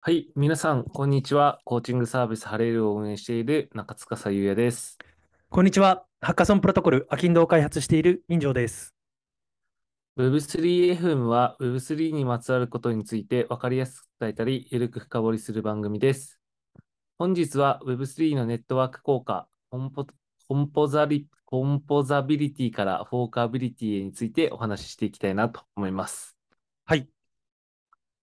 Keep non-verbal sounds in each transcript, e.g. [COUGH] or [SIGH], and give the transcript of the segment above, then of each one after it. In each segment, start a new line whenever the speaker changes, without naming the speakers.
はい、皆さん、こんにちは。コーチングサービスハレルを運営している中塚さゆやです。
こんにちは。ハッカソンプロトコル、アキンドを開発している院長です。
Web3FM は Web3 にまつわることについて分かりやすく伝えたり、ゆるく深掘りする番組です。本日は Web3 のネットワーク効果、コンポコンポザリコンポザビリティからフォーカビリティについてお話ししていきたいなと思います。
はい。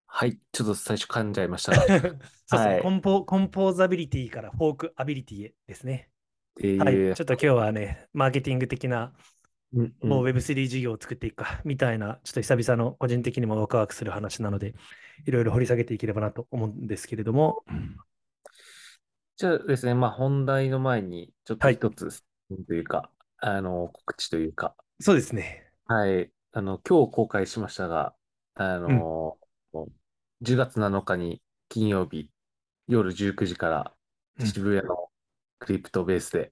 はい、ちょっと最初噛んじゃいましたが、[LAUGHS]
そうですね、
はい
コンポ。コンポーザビリティからフォークアビリティへですね。
っていう、
はい。ちょっと今日はね、マーケティング的な、
うんうん
もう Web3 事業を作っていくか、みたいな、ちょっと久々の個人的にもワクワクする話なので、いろいろ掘り下げていければなと思うんですけれども、
じゃあですね、まあ本題の前に、ちょっと
はい
一つ、というか、あの、告知というか、
そうですね。
はい、あの、今日公開しましたが、あの、10月7日に金曜日、夜19時から
うん
渋谷のクリプトベースで、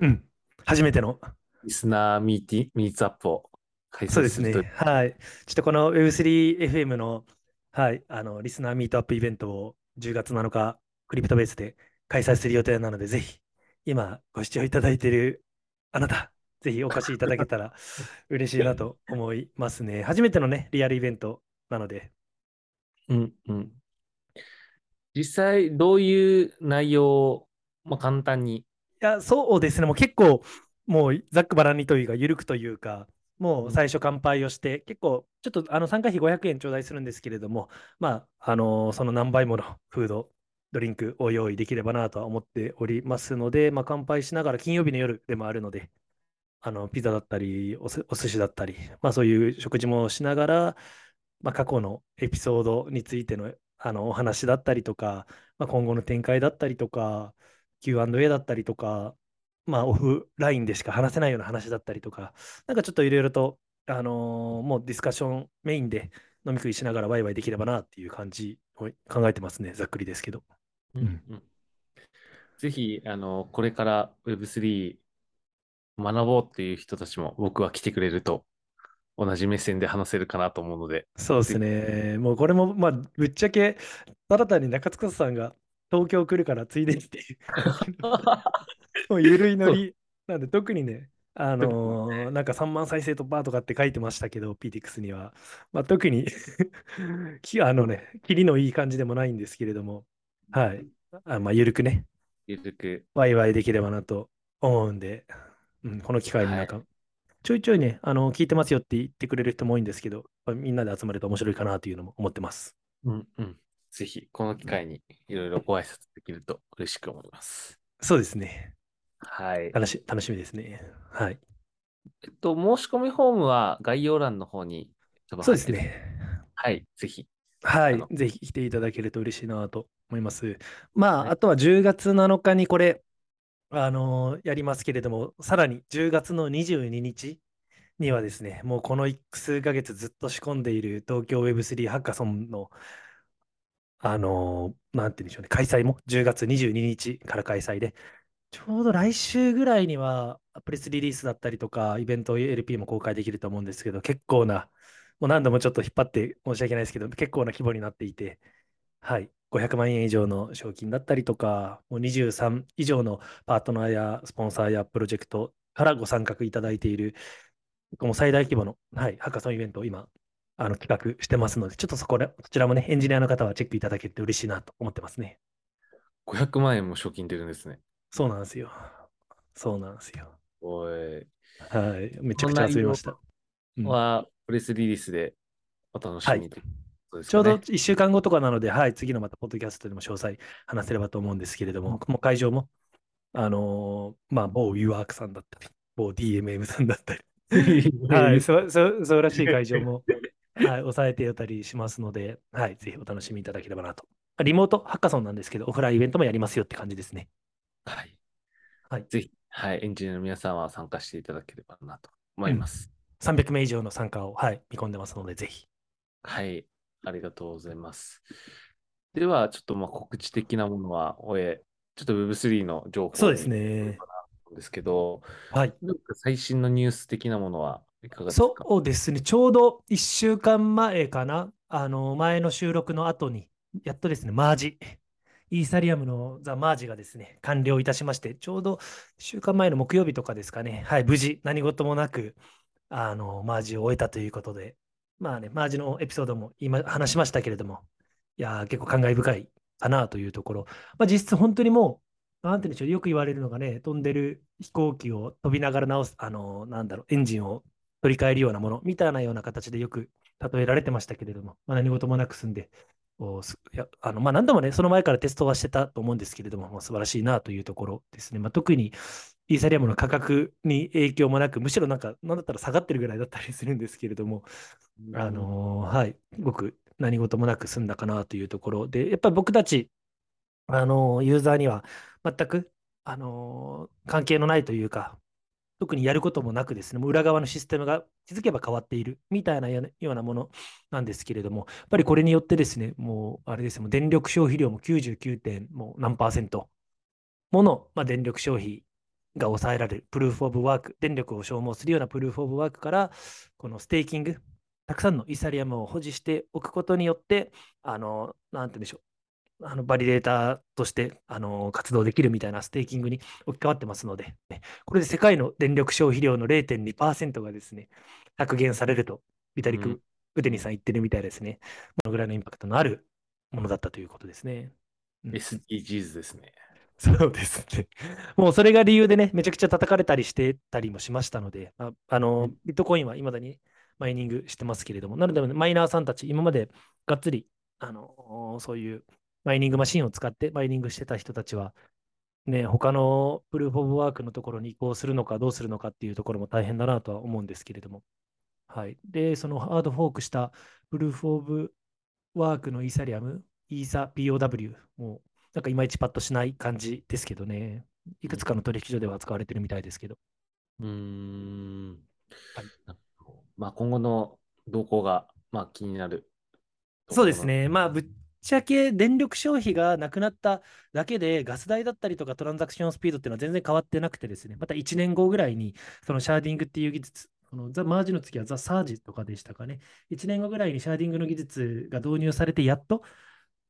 うん。初めての
リスナーミーティミーツアップを開
そうです
催するという
ね。はい。ちょっとこの Web3FM の、はい、あの、リスナーミートアップイベントを10月7日、クリプトベースで開催する予定なので、ぜひ、今ご視聴いただいているあなた、ぜひお越しいただけたら [LAUGHS] 嬉しいなと思いますね。初めてのね、リアルイベントなので、
うんうん。実際、どういう内容を、まあ、簡単に、
いや、そうですね。もう結構、もうざっくばらんにというか、緩くというか、もう最初乾杯をして、結構、ちょっとあの参加費500円頂戴するんですけれども、まあ、あのその何倍ものフード、ドリンクを用意できればなとは思っておりますので、まあ、乾杯しながら金曜日の夜でもあるので、あのピザだったりおす、お寿司だったり、まあ、そういう食事もしながら、まあ、過去のエピソードについてのあのお話だったりとか、まあ、今後の展開だったりとか、Q&A だったりとか、まあ、オフラインでしか話せないような話だったりとか、なんかちょっといろいろと、あのーもうディスカッションメインで飲み食いしながらワイワイできればなっていう感じを考えてますね、ざっくりですけど。うん。
うん。ぜひ、あの、これから Web3 学ぼうっていう人たちも僕は来てくれると同じ目線で話せるかなと思うので、
そうですね。もうこれも、まあ、ぶっちゃけ、ただ単に中塚さんが東京来るからついでにっていう、[LAUGHS] もうゆるいノリ。なんで、特にね、あのーなんか3万再生突破とかって書いてましたけど、PTX には。まあ、特に [LAUGHS] きあのね、キリのいい感じでもないんですけれども、はい。あまあ、ゆるくね、
ゆるく、
ワイワイできればなと思うんで、うん、この機会になんか、ちょいちょいね、あの、聞いてますよって言ってくれる人も多いんですけど、まあみんなで集まると面白いかなというのも思ってます。
うんうん、ぜひ、この機会にいろいろご挨拶できると嬉しく思います。
そうですね。
はい。
楽し、楽しみですね。はい。
えっと、申し込みフォームは概要欄の方に
そう。ですね。
はい、ぜひ。
はい。ぜひ来ていただけると嬉しいなと思います。まあ、
はい
あとは10月7日にこれ、あのーやりますけれども、さらに10月の22日にはですね、もうこの数ヶ月ずっと仕込んでいる東京 Web3 ハッカソンの、あのーなんて言うんでしょうね、開催も10月22日から開催で、ちょうど来週ぐらいにはプレスリリースだったりとか、イベント LP も公開できると思うんですけど、結構な、もう何度もちょっと引っ張って申し訳ないですけど、結構な規模になっていて、はい、500万円以上の賞金だったりとか、もう23以上のパートナーやスポンサーやプロジェクトからご参画いただいている、もう最大規模の、はい、ハッカソンイベントを今、あの企画してますので、ちょっとそこで、そちらもね、エンジニアの方はチェックいただけると嬉しいなと思ってますね。
500万円も賞金出るんですね。
そうなんですよ。そうなんですよ。
おい。
はい、めちゃくちゃ集めました。うん
は、プレスリリースでお楽しみにとい
ちょうど
かね。
1週間後とかなので、はい、次のまたポッドキャストでも詳細話せればと思うんですけれども、もう会場も、あのーまあ、某 UWork さんだったり、某 DMM さんだったり、[LAUGHS] はい、そそそうらしい会場も、はい、抑えてよたりしますので、はい、ぜひお楽しみいただければなと。リモートハッカソンなんですけど、オフラインイベントもやりますよって感じですね。
はい。
はい
ぜひ、はい、エンジニアの皆さんは参加していただければなと思います。
300名以上の参加を、はい、見込んでますので、ぜひ。
はい、ありがとうございます。では、ちょっとまあ告知的なものは終え、ちょっと Web3 の情報
そうです
に
ね。
うんですけど、
はい。
なんか最新のニュース的なものはいかがですか？
そうですね、ちょうど1週間前かな、あの前の収録の後に、やっとですね、マージ、イーサリアムのザ・マージがですね、完了いたしまして、ちょうど1週間前の木曜日とかですかね、はい、無事、何事もなく、あのマージを終えたということで、まあね、マージのエピソードも今話しましたけれども、いや、結構感慨深いかなというところ、まあ、実質本当にもう、なんて言うんでしょう、よく言われるのがね、飛んでる飛行機を飛びながら直す、あのなんだろう、エンジンを取り替えるようなものみたいなような形でよく例えられてましたけれども、まあ、何事もなく済んで、おすいやあのまあ、何度もね、その前からテストはしてたと思うんですけれども、まあ、素晴らしいなというところですね。まあ、特にイーサリアムの価格に影響もなく、むしろなんか、なんだったら下がってるぐらいだったりするんですけれども、あのーはい、すごく何事もなく済んだかなというところで、やっぱり僕たち、あのーユーザーには全く、あのー関係のないというか、特にやることもなくですね、もう裏側のシステムが気づけば変わっているみたいなようなものなんですけれども、やっぱりこれによってですね、もうあれですよ、もう電力消費量も 99. 点もう何パーセントもの、まあ、電力消費が抑えられる、 Proof of Work、電力を消耗するような Proof of Work から、このステーキング、たくさんのイーサリアムを保持しておくことによって、あの、なんて言うんでしょう、あのバリデータとしてあの活動できるみたいなステーキングに置き換わってますので、ねこれで世界の電力消費量の0.2%がですね、削減されると、ビタリク
うん・
ウデニさん言ってるみたいですね。このぐらいのインパクトのあるものだったということですね。うん
SDGs ですね。
そうですね。もうそれが理由でね、めちゃくちゃ叩かれたりしてたりもしましたので、ああの
うん
ビットコインはいまだにマイニングしてますけれども、なので、マイナーさんたち、今までがっつりあのそういうマイニングマシンを使ってマイニングしてた人たちは、ね、他のプルーフ・オブ・ワークのところに移行するのかどうするのかっていうところも大変だなとは思うんですけれども。はい。で、そのハードフォークしたプルーフ・オブ・ワークのイーサリアム、イーサ POW もなんかいまいちパッとしない感じですけどね。いくつかの取引所では使われてるみたいですけど。
うーん。
はい
まあ、今後の動向が、まあ、気になる。
そうです。ね。まあ、ぶっちゃけ電力消費がなくなっただけで、ガス代だったりとかトランザクションスピードっていうのは全然変わってなくてですね、また1年後ぐらいに、そのシャーディングっていう技術、このザ・マージの次はザ・サージとかでしたかね。1年後ぐらいにシャーディングの技術が導入されて、やっと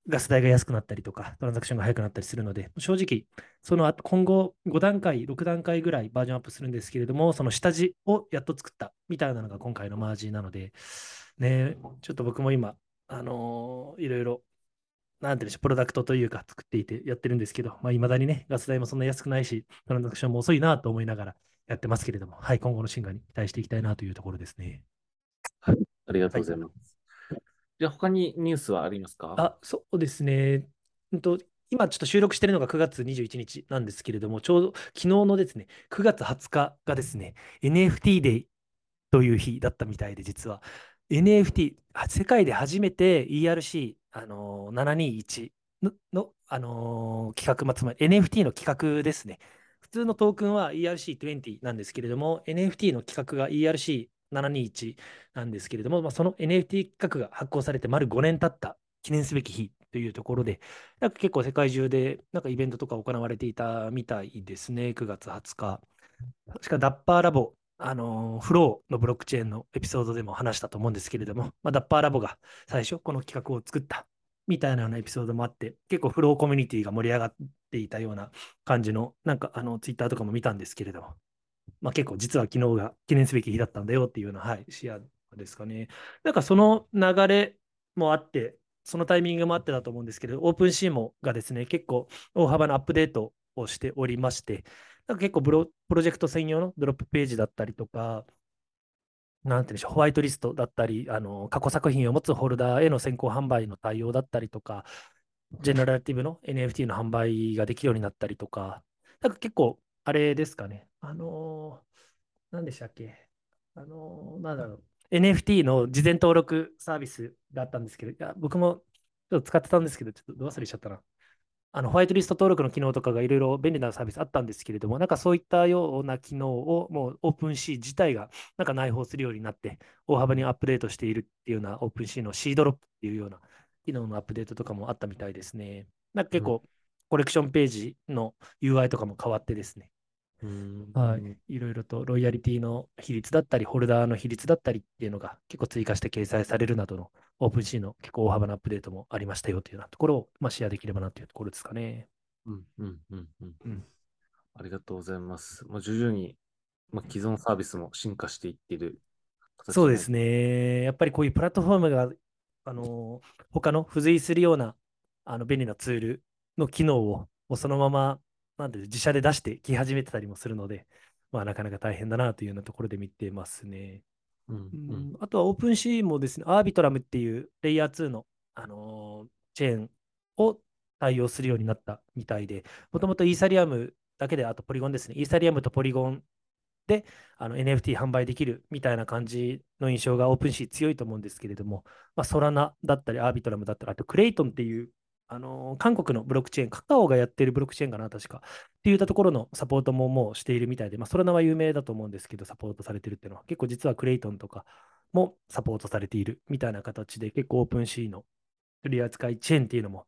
ガス代が安くなったりとか、トランザクションが速くなったりするので、正直、その後今後5段階、6段階ぐらいバージョンアップするんですけれども、その下地をやっと作ったみたいなのが今回のマージなので、ね、ちょっと僕も今、あのーいろいろ、なんていうんでしょう、プロダクトというか作っていてやってるんですけど、まあ、未だにね、ガス代もそんな安くないし、トランザクションも遅いなと思いながらやってますけれども、はい、今後の進化に期待していきたいなというところですね。
はいありがとうございます。じゃあ、他にニュースはありますか？
あ、そうですね。うんと、今ちょっと収録しているのが9月21日なんですけれども、ちょうど昨日のですね、9月20日がですね、NFT デイという日だったみたいで、実は。NFT、世界で初めて ERC、あのー721のの、あのー企画、まあ、つまり NFT の企画ですね。普通のトークンは ERC20 なんですけれども、NFT の企画が ERC 721なんですけれども、まあ、その NFT 企画が発行されて丸5年経った記念すべき日というところで、なんか結構世界中でなんかイベントとか行われていたみたいですね、9月20日。確かダッパーラボ、あのフローのブロックチェーンのエピソードでも話したと思うんですけれども、まあ、ダッパーラボが最初この企画を作ったみたいなようなエピソードもあって、結構フローコミュニティが盛り上がっていたような感じの、なんかあのツイッターとかも見たんですけれども、まあ、結構実は昨日が記念すべき日だったんだよっていうような、はい、シェアですかね。なんかその流れもあって、そのタイミングもあってだと思うんですけど、オープンシーモがですね、結構大幅なアップデートをしておりまして、なんか結構ブロプロジェクト専用のドロップページだったりとか、なんていうんでしょう、ホワイトリストだったり、あの過去作品を持つホルダーへの先行販売の対応だったりとか、ジェネラティブの NFT の販売ができるようになったりとか、なんか結構、あれですかね、あのー、何でしたっけ、あのー、なんだろう、NFT の事前登録サービスがあったんですけど、いや僕もちょっと使ってたんですけど、ちょっとど忘れしちゃったな。あのホワイトリスト登録の機能とかがいろいろ便利なサービスあったんですけれども、なんかそういったような機能をもう OpenSea 自体がなんか内包するようになって、大幅にアップデートしているっていうようなオープンシーの C ドロップっていうような機能のアップデートとかもあったみたいですね。なんか結構コレクションページの UI とかも変わってですね、はい。いろいろとロイヤリティの比率だったり、ホルダーの比率だったりっていうのが結構追加して掲載されるなどのオープンシーの結構大幅なアップデートもありましたよというようなところを、まあ、シェアできればなというところですかね。
うんうんうんうん
うん
ありがとうございます。まあ、徐々に、まあ、既存サービスも進化していっている形
そうですね。やっぱりこういうプラットフォームが、あの他の付随するようなあの便利なツールの機能をもうそのままなんていうの自社で出してき始めてたりもするので、まあ、なかなか大変だなというようなところで見てますね。
うん
う
うん。
んあとは OpenSea もですね、 Arbitrum っていうレイヤー2の、あのーチェーンを対応するようになったみたいで、もともとイーサリアムだけで、あとポリゴンですね、イーサリアムとポリゴンであの NFT 販売できるみたいな感じの印象が OpenSea 強いと思うんですけれども、まあ、ソラナだったり、 Arbitrum だったり、あとクレイトンっていう、あのー韓国のブロックチェーン、カカオがやってるブロックチェーンかな、確か。っていったところのサポートももうしているみたいで、まあ、ソラナは有名だと思うんですけど、サポートされてるっていうのは、結構実はクレイトンとかもサポートされているみたいな形で、結構 OpenSea の取り扱いチェーンっていうのも、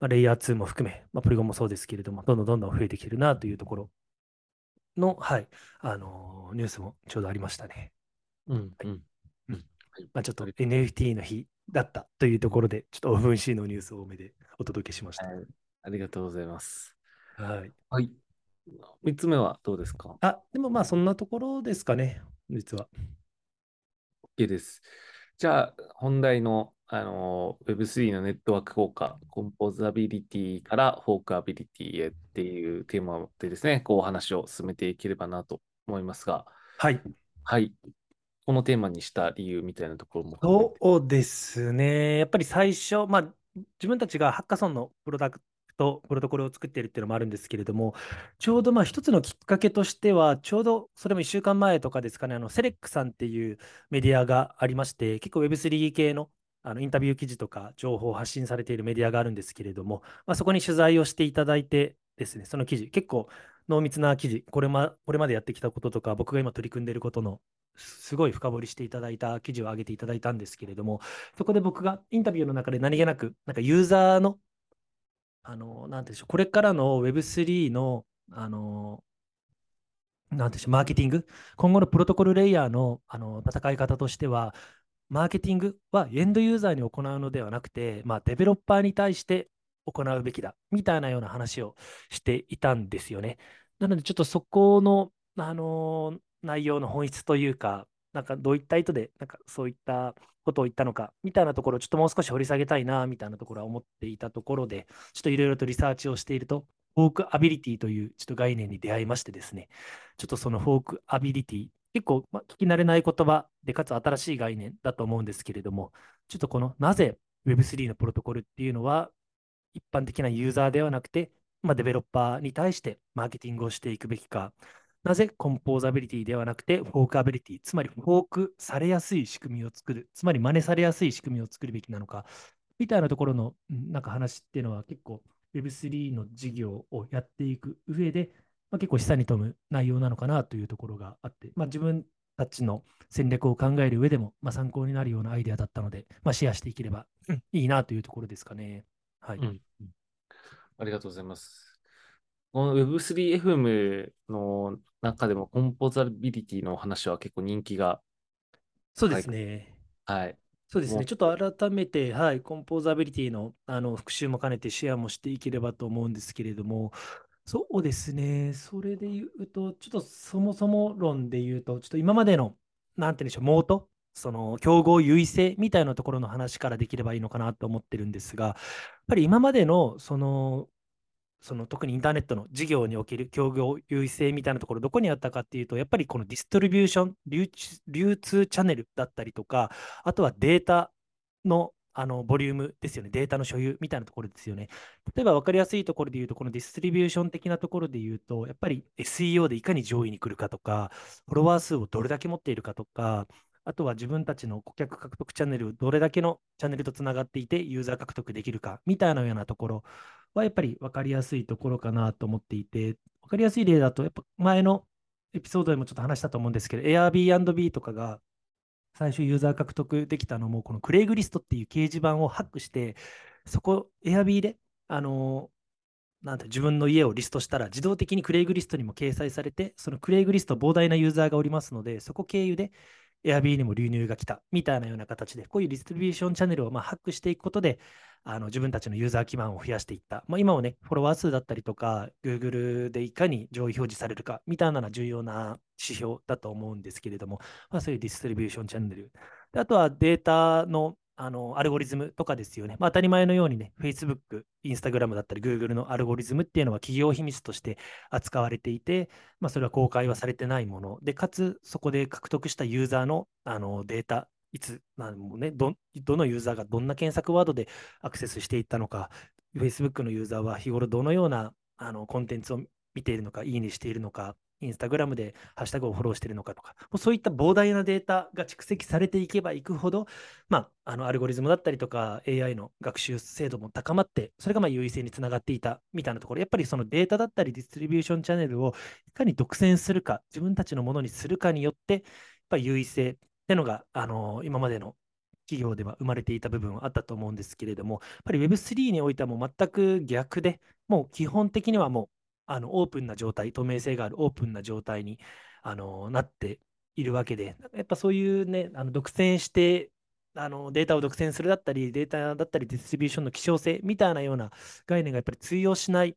まあ、レイヤー2も含め、まあ、ポリゴンもそうですけれども、どんどんどんどん増えてきてるなというところの、はい、あのーニュースもちょうどありましたね。
うんうん。
まあ、ちょっと NFT の日だったというところで、ちょっと OpenSea のニュースを多めでお届けしました。
はいありがとうございます。
はい。
はい。3つ目はどうですか？
あ、でもまあそんなところですかね、実は。
?OK です。じゃあ、本題の、あの Web3 のネットワーク効果、コンポーザビリティからフォークアビリティへっていうテーマでですね、こうお話を進めていければなと思いますが、
はい。
はい。このテーマにした理由みたいなところも。
そうですね。やっぱり最初、まあ、自分たちがハッカソンのプロダクト、プロトコルを作っているっていうのもあるんですけれども、ちょうどまあ一つのきっかけとしては、ちょうどそれも1週間前とかですかね、あのセレックさんっていうメディアがありまして、結構 Web3 系のあのインタビュー記事とか情報を発信されているメディアがあるんですけれども、まあ、そこに取材をしていただいてですね、その記事、結構濃密な記事、これまこれまでやってきたこととか、僕が今取り組んでいることのすごい深掘りしていただいた記事を上げていただいたんですけれども、そこで僕がインタビューの中で何気なく、なんかユーザーの、あの、なんていうんでしょう、これからの Web3 の、あの、なんていうんでしょう、マーケティング、今後のプロトコルレイヤーの、あの戦い方としては、マーケティングはエンドユーザーに行うのではなくて、まあ、デベロッパーに対して行うべきだ、みたいなような話をしていたんですよね。なので、ちょっとそこの、あの内容の本質というか、なんかどういった意図で、なんかそういったことを言ったのか、みたいなところをちょっともう少し掘り下げたいな、みたいなところは思っていたところで、ちょっといろいろとリサーチをしていると、フォークアビリティというちょっと概念に出会いましてですね、ちょっとそのフォークアビリティ、結構、まあ、聞き慣れない言葉で、かつ新しい概念だと思うんですけれども、ちょっとこのなぜ Web3 のプロトコルっていうのは、一般的なユーザーではなくて、まあ、デベロッパーに対してマーケティングをしていくべきか、なぜコンポーザビリティではなくてフォークアビリティ、つまりフォークされやすい仕組みを作る、つまり真似されやすい仕組みを作るべきなのか、みたいなところのうんなんか話っていうのは結構 Web3 の事業をやっていく上で、まあ、結構示唆に富む内容なのかなというところがあって、まあ、自分たちの戦略を考える上でも、まあ、参考になるようなアイデアだったので、まあ、シェアしていければうんいいなというところですかね。はい。
うんありがとうございます。この Web3FM の中でもコンポザビリティのお話は結構人気が、
そうですね。
はい。
そうですね。ちょっと改めて、はい、コンポーザビリティの、あの復習も兼ねてシェアもしていければと思うんですけれども、そうですね。それで言うと、ちょっとそもそも論で言うと、ちょっと今までの、なんて言うんでしょう、モート、その競合優位性みたいなところの話からできればいいのかなと思ってるんですが、やっぱり今までの、その、その特にインターネットの事業における競合優位性みたいなところ、どこにあったかっていうと、やっぱりこのディストリビューション、流通流通チャンネルだったりとか、あとはデータのあのボリュームですよね、データの所有みたいなところですよね。例えば分かりやすいところで言うと、このディストリビューション的なところで言うと、やっぱり SEO でいかに上位に来るかとか、フォロワー数をどれだけ持っているかとか、あとは自分たちの顧客獲得チャンネルを、どれだけのチャンネルとつながっていて、ユーザー獲得できるかみたいなようなところは、やっぱり分かりやすいところかなと思っていて、分かりやすい例だと、やっぱ前のエピソードでもちょっと話したと思うんですけど、Airbnb とかが最初ユーザー獲得できたのも、このクレイグリストっていう掲示板をハックして、そこ、Airb で、あのなんて自分の家をリストしたら自動的にクレイグリストにも掲載されて、そのクレイグリスト膨大なユーザーがおりますので、そこ経由で Airb にも流入が来たみたいなような形で、こういうディストリビューションチャンネルをまハックしていくことで、あの自分たちのユーザー基盤を増やしていった。まあ、今もね、フォロワー数だったりとか、Google でいかに上位表示されるかみたいなのは重要な指標だと思うんですけれども、まあ、そういうディストリビューションチャンネル。であとはデータのあのアルゴリズムとかですよね。まあ、当たり前のようにね、Facebook、Instagram だったり Google のアルゴリズムっていうのは企業秘密として扱われていて、まあ、それは公開はされてないもので、かつそこで獲得したユーザーのあのデータ、いつ、まあもねど、どのユーザーがどんな検索ワードでアクセスしていったのか、Facebook のユーザーは日頃どのようなあのコンテンツを見ているのか、いいねしているのか、インスタグラムでハッシュタグをフォローしているのかとか、もうそういった膨大なデータが蓄積されていけばいくほど、まあ、あのアルゴリズムだったりとか AI の学習精度も高まって、それがまあ優位性につながっていたみたいなところ、やっぱりそのデータだったりディストリビューションチャンネルをいかに独占するか、自分たちのものにするかによって、やっぱ優位性ってのが、あの今までの企業では生まれていた部分はあったと思うんですけれども、やっぱり Web3 においてはもう全く逆で、もう基本的にはもうあのオープンな状態、透明性があるオープンな状態にあのなっているわけで、やっぱそういうね、あの独占してあのデータを独占するだったり、データだったり、ディストリビューションの希少性みたいなような概念がやっぱり通用しない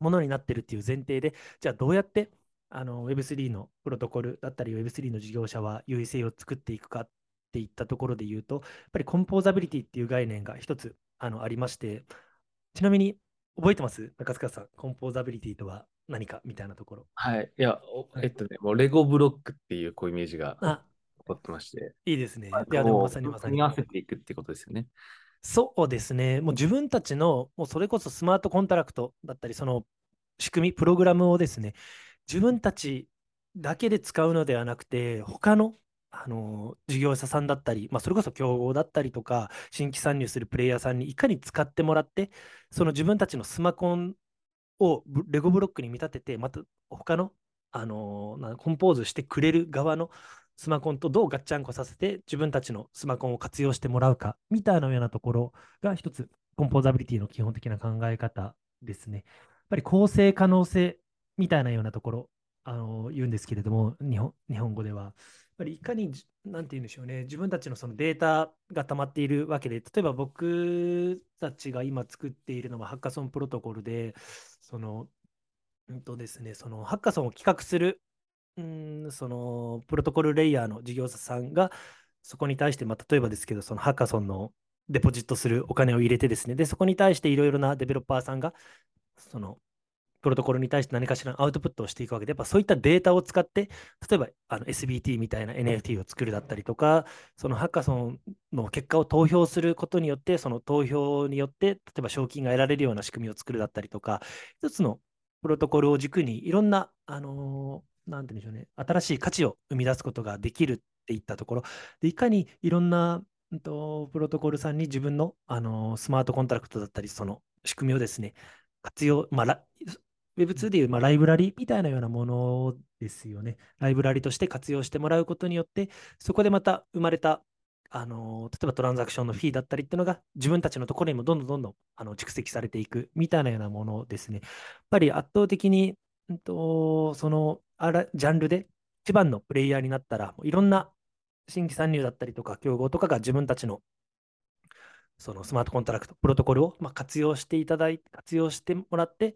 ものになってるっていう前提で、じゃあどうやってあの Web3 のプロトコルだったり、Web3 の事業者は優位性を作っていくかっていったところで言うと、やっぱりコンポーザビリティっていう概念が一つあのありまして、ちなみに覚えてます？中塚さん、コンポーザビリティとは何かみたいなところ。
はい。いや、えっとね、もうレゴブロックっていうこうイメージが起こってまして。
いいですね。いや、でもまさにまさに。
組み合わせていくってことですよね。
そうですね。もう自分たちの、もうそれこそスマートコントラクトだったり、その仕組み、プログラムをですね、自分たちだけで使うのではなくて、他のあの事業者さんだったり、まあ、それこそ競合だったりとか、新規参入するプレイヤーさんにいかに使ってもらって、その自分たちのスマコンをレゴブロックに見立てて、また他の、あの、コンポーズしてくれる側のスマコンとどうガッチャンコさせて自分たちのスマコンを活用してもらうかみたいなようなところが一つコンポーザビリティの基本的な考え方ですね。やっぱり構成可能性みたいなようなところ、あの、言うんですけれども、日本日本語ではやっ。ぱりいかに、なんて言うんでしょうね、自分たちのそのデータが溜まっているわけで、例えば僕たちが今作っているのはハッカソンプロトコルで、その、うんとですね、そのハッカソンを企画する、うん、そのプロトコルレイヤーの事業者さんが、そこに対して、まあ、例えばですけど、そのハッカソンのデポジットするお金を入れてですね、で、そこに対していろいろなデベロッパーさんが、そのプロトコルに対して何かしらのアウトプットをしていくわけで、やっぱそういったデータを使って、例えばあの SBT みたいな NFT を作るだったりとか、そのハッカソンの結果を投票することによって、その投票によって、例えば賞金が得られるような仕組みを作るだったりとか、一つのプロトコルを軸にいろんな、あのー、なんて言うんでしょうね、新しい価値を生み出すことができるっていったところ、でいかにいろんな、んと、プロトコルさんに自分の、あのー、スマートコントラクトだったり、その仕組みをですね、活用、まあ、Web2 でいう、まあ、ライブラリみたいなようなものですよね。ライブラリとして活用してもらうことによって、そこでまた生まれた、あの例えばトランザクションのフィーだったりっていうのが自分たちのところにもどんどんどんどんあの蓄積されていくみたいなようなものですね。やっぱり圧倒的に、うんと、そのあらジャンルで一番のプレイヤーになったら、いろんな新規参入だったりとか、競合とかが自分たちのそのスマートコントラクト、プロトコルをま活用していただいて、活用してもらって、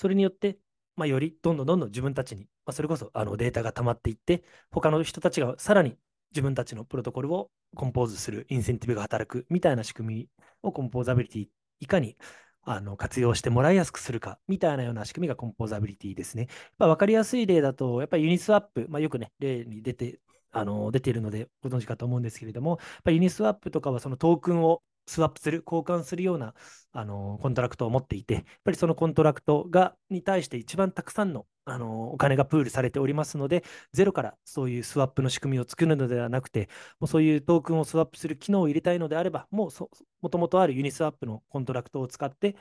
それによって、まあ、よりどんどんどんどん自分たちに、まあ、それこそあのデータが溜まっていって、他の人たちがさらに自分たちのプロトコルをコンポーズするインセンティブが働くみたいな仕組みをコンポーザビリティ、いかにあの活用してもらいやすくするかみたいなような仕組みがコンポーザビリティですね。まあ、分かりやすい例だと、やっぱりユニスワップ、まあ、よくね、例に出て、あの出ているのでご存知かと思うんですけれども、やっぱユニスワップとかはそのトークンをスワップする、交換するようなあのコントラクトを持っていて、やっぱりそのコントラクトがに対して一番たくさんのあのお金がプールされておりますので、ゼロからそういうスワップの仕組みを作るのではなくて、もうそういうトークンをスワップする機能を入れたいのであれば、もうもともとあるユニスワップのコントラクトを使って、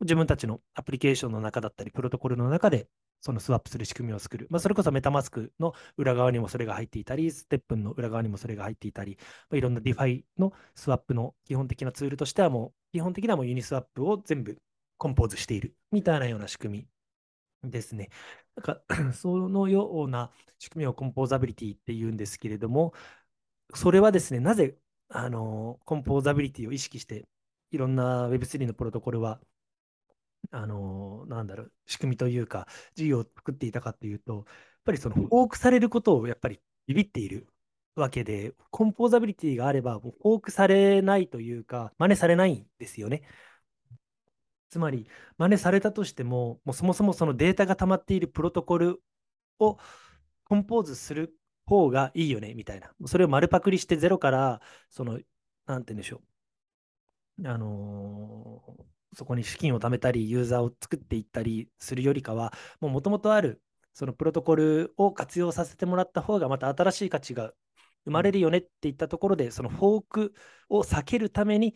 自分たちのアプリケーションの中だったり、プロトコルの中でそのスワップする仕組みを作る。まあ、それこそメタマスクの裏側にもそれが入っていたり、ステップの裏側にもそれが入っていたり、まあ、いろんな DeFi のスワップの基本的なツールとしてはもう、基本的にはもうユニスワップを全部コンポーズしているみたいなような仕組みですね。なんか [CLEARS THROAT] そのような仕組みをコンポーザビリティっていうんですけれども、それはですね、なぜあのコンポーザビリティを意識して、いろんな Web3 のプロトコルは、あのなんだろう、仕組みというか、事業を作っていたかというと、やっぱりそのフォークされることをやっぱりビビっているわけで、コンポーザビリティがあれば、フォークされないというか、真似されないんですよね。つまり、真似されたとしても、もうそもそもそのデータが溜まっているプロトコルをコンポーズする方がいいよね、みたいな。それを丸パクリしてゼロから、その、なんて言うんでしょう。あのー、そこに資金を貯めたり、ユーザーを作っていったりするよりかは、もともとあるそのプロトコルを活用させてもらった方が、また新しい価値が生まれるよねっていったところで、そのフォークを避けるために、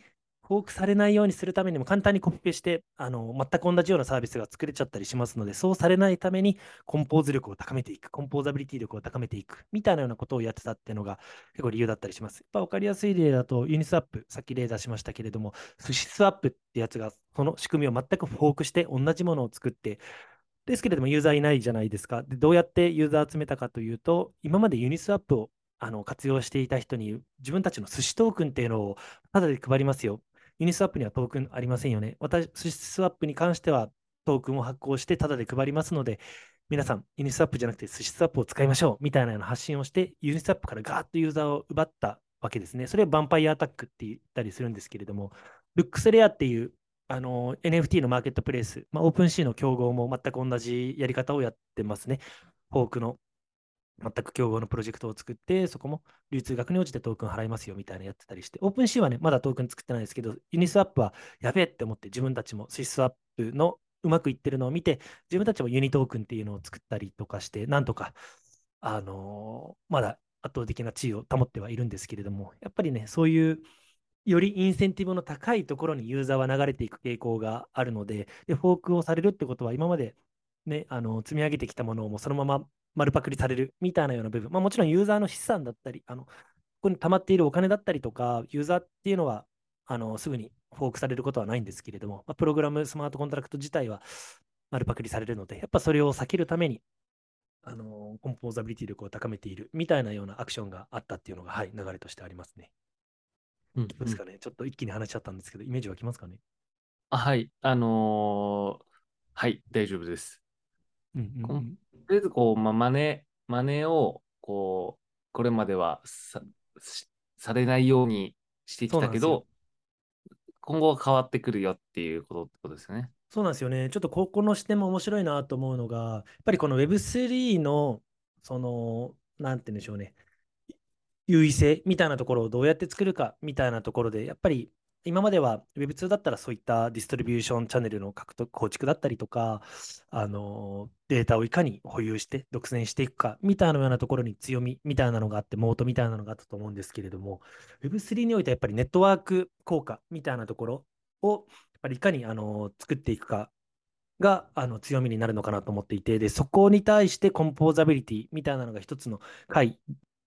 フォークされないようにするためにも簡単にコピペして、あの全く同じようなサービスが作れちゃったりしますので、そうされないためにコンポーズ力を高めていく、コンポーザビリティ力を高めていくみたいなようなことをやってたっていうのが結構理由だったりします。やっぱ分かりやすい例だと、ユニスワップ、さっき例出しましたけれども、スシスワップってやつが、その仕組みを全くフォークして同じものを作って、ですけれども、ユーザーいないじゃないですか。でどうやってユーザー集めたかというと、今までユニスワップをあの活用していた人に自分たちのスシトークンっていうのをただで配りますよ。ユニスワップにはトークンありませんよね。スシスワップに関してはトークンを発行してただで配りますので、皆さん、ユニスワップじゃなくてスシスワップを使いましょうみたいなような発信をして、ユニスワップからガーッとユーザーを奪ったわけですね。それをヴァンパイアアタックって言ったりするんですけれども、ルックスレアっていうあの NFT のマーケットプレイス、まあ、オープンシーの競合も全く同じやり方をやってますね。フォークの全く競合のプロジェクトを作って、そこも流通額に応じてトークン払いますよみたいなやってたりして、オープンシーはね、まだトークン作ってないですけど、ユニスワップはやべえって思って自分たちもスシスワップのうまくいってるのを見て、自分たちもユニトークンっていうのを作ったりとかして、なんとか、あのー、まだ圧倒的な地位を保ってはいるんですけれども、やっぱりね、そういうよりインセンティブの高いところにユーザーは流れていく傾向があるので、でフォークをされるってことは、今まで、ね、あの積み上げてきたものをもうそのまま丸パクリされるみたいなような部分、まあ、もちろんユーザーの資産だったり、あのここに溜まっているお金だったりとか、ユーザーっていうのはあのすぐにフォークされることはないんですけれども、まあ、プログラム、スマートコントラクト自体は丸パクリされるので、やっぱそれを避けるために、あのコンポーザビリティ力を高めているみたいなようなアクションがあったっていうのが、はい、流れとしてありますね。
うん、
どうですかね、ちょっと一気に話しちゃったんですけど、イメージ湧きますかね？
あはい、あのー、はい、大丈夫です。
うんうんうん、
とりあえず、こう、まあ、真似、真似を、こう、これまではさされないようにしてきたけど、今後は変わってくるよっていうことってことですよね。
そうなんですよね。ちょっとここの視点も面白いなと思うのが、やっぱりこの Web3 の、その、なんて言うんでしょうね、優位性みたいなところをどうやって作るかみたいなところで、やっぱり今までは Web2 だったらそういったディストリビューションチャンネルの獲得構築だったりとか、あのデータをいかに保有して独占していくかみたいなようなところに強みみたいなのがあって、モートみたいなのがあったと思うんですけれども、Web3 においてはやっぱりネットワーク効果みたいなところをやっぱりいかにあの作っていくかがあの強みになるのかなと思っていて、でそこに対してコンポーザビリティみたいなのが一つの回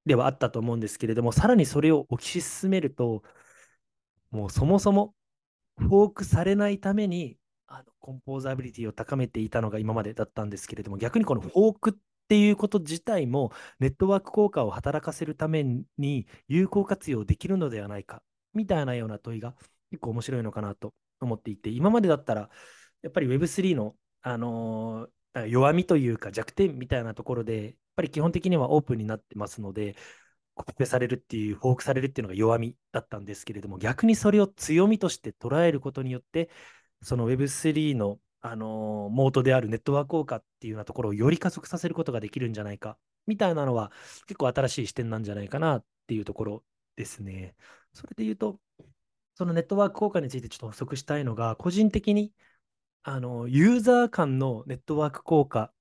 ではあったと思うんですけれども、さらにそれを推し進めると、もうそもそもフォークされないためにあのコンポーザビリティを高めていたのが今までだったんですけれども、逆にこのフォークっていうこと自体もネットワーク効果を働かせるために有効活用できるのではないかみたいなような問いが結構面白いのかなと思っていて、今までだったらやっぱり Web3 の、あのー、弱みというか弱点みたいなところでやっぱり基本的にはオープンになってますので、コピペされるっていう、フォークされるっていうのが弱みだったんですけれども、逆にそれを強みとして捉えることによって、その Web3 の、あのー、モードであるネットワーク効果っていうようなところをより加速させることができるんじゃないか、みたいなのは結構新しい視点なんじゃないかなっていうところですね。それで言うと、そのネットワーク効果についてちょっと補足したいのが、個人的にあのユーザー間のネットワーク効果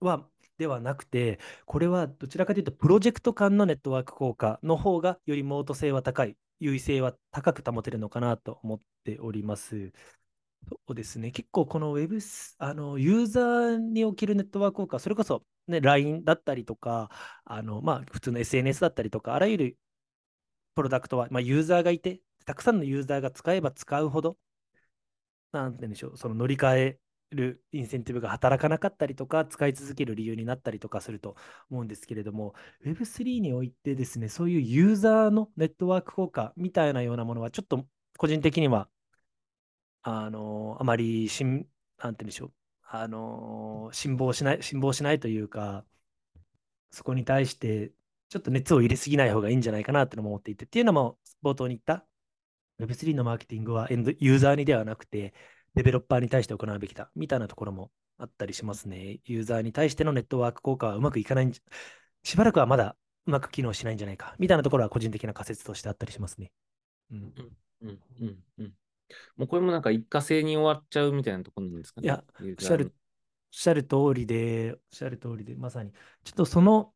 はではなくて、これはどちらかというと、プロジェクト間のネットワーク効果の方が、よりモード性は高い、優位性は高く保てるのかなと思っております。そうですね、結構この Web、あのユーザーにおけるネットワーク効果、それこそ、ね、LINE だったりとか、あのまあ、普通の SNS だったりとか、あらゆるプロダクトは、まあ、ユーザーがいて、たくさんのユーザーが使えば使うほど、なんて言うんでしょう、その乗り換えるインセンティブが働かなかったりとか、使い続ける理由になったりとかすると思うんですけれども、Web3 においてですね、そういうユーザーのネットワーク効果みたいなようなものは、ちょっと個人的には、あの、あまりしん、なんて言うんでしょう、あの、辛抱しない、辛抱しないというか、そこに対して、ちょっと熱を入れすぎない方がいいんじゃないかなってのも思っていて、っていうのも、冒頭に言った Web3 のマーケティングはエンドユーザーにではなくて、デベロッパーに対して行うべきだ、みたいなところもあったりしますね。ユーザーに対してのネットワーク効果はうまくいかないんじゃ、しばらくはまだうまく機能しないんじゃないか、みたいなところは個人的な仮説としてあったりしますね。
うん。うん。うん。うん。もうこれもなんか一過性に終わっちゃうみたいなところなんですかね？
いや、おっしゃる、おっしゃる通りで、おっしゃる通りで、まさに。ちょっとその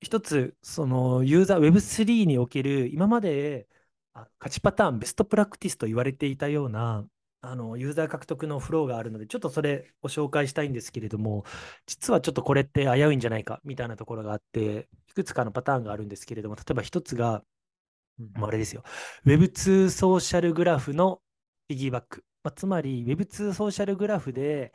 一つ、そのユーザー Web3 における今まで勝ちパターン、ベストプラクティスと言われていたようなあのユーザー獲得のフローがあるので、ちょっとそれを紹介したいんですけれども、実はちょっとこれって危ういんじゃないかみたいなところがあって、いくつかのパターンがあるんですけれども、例えば一つが、あれですよ、Web2 ソーシャルグラフのピギーバック。まあ、つまり Web2 ソーシャルグラフで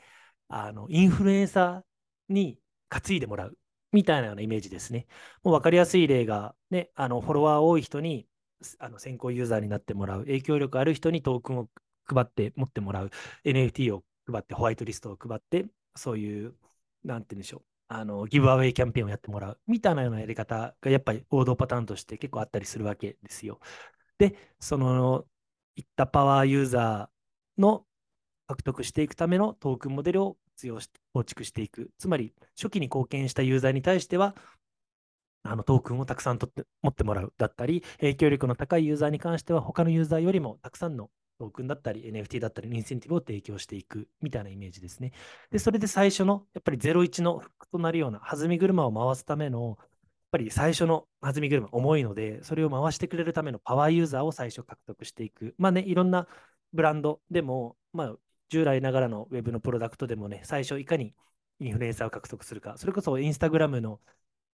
あのインフルエンサーに担いでもらうみたいなようなイメージですね。もう分かりやすい例が、ね、あのフォロワー多い人にあの先行ユーザーになってもらう、影響力ある人にトークンを配って持ってもらう、NFT を配って、ホワイトリストを配って、そういう、なんて言うんでしょう、あのギブアウェイキャンペーンをやってもらうみたいなようなやり方がやっぱり王道パターンとして結構あったりするわけですよ。で、そのいったパワーユーザーの獲得していくためのトークンモデルを活用して構築していく。つまり、初期に貢献したユーザーに対しては、あのトークンをたくさん取って持ってもらうだったり、影響力の高いユーザーに関しては、他のユーザーよりもたくさんのトークンだったり、NFT だったり、インセンティブを提供していくみたいなイメージですね。で、それで最初の、やっぱり01のフックとなるような弾み車を回すための、やっぱり最初の弾み車、重いので、それを回してくれるためのパワーユーザーを最初獲得していく。まあね、いろんなブランドでも、まあ、従来ながらのウェブのプロダクトでもね、最初いかにインフルエンサーを獲得するか、それこそインスタグラムの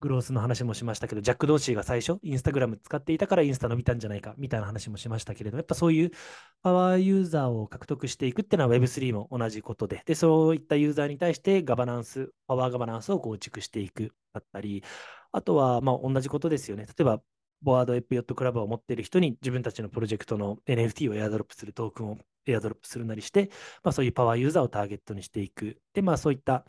グロースの話もしましたけど、ジャック・ドーシーが最初、インスタグラム使っていたからインスタ伸びたんじゃないかみたいな話もしましたけれど、やっぱそういうパワーユーザーを獲得していくっていうのは Web3 も同じことで、で、そういったユーザーに対してガバナンス、パワーガバナンスを構築していくだったり、あとはまあ同じことですよね。例えば、ボワードエピオットクラブを持っている人に自分たちのプロジェクトの NFT をエアドロップするトークンをエアドロップするなりして、まあ、そういうパワーユーザーをターゲットにしていく。で、まあそういった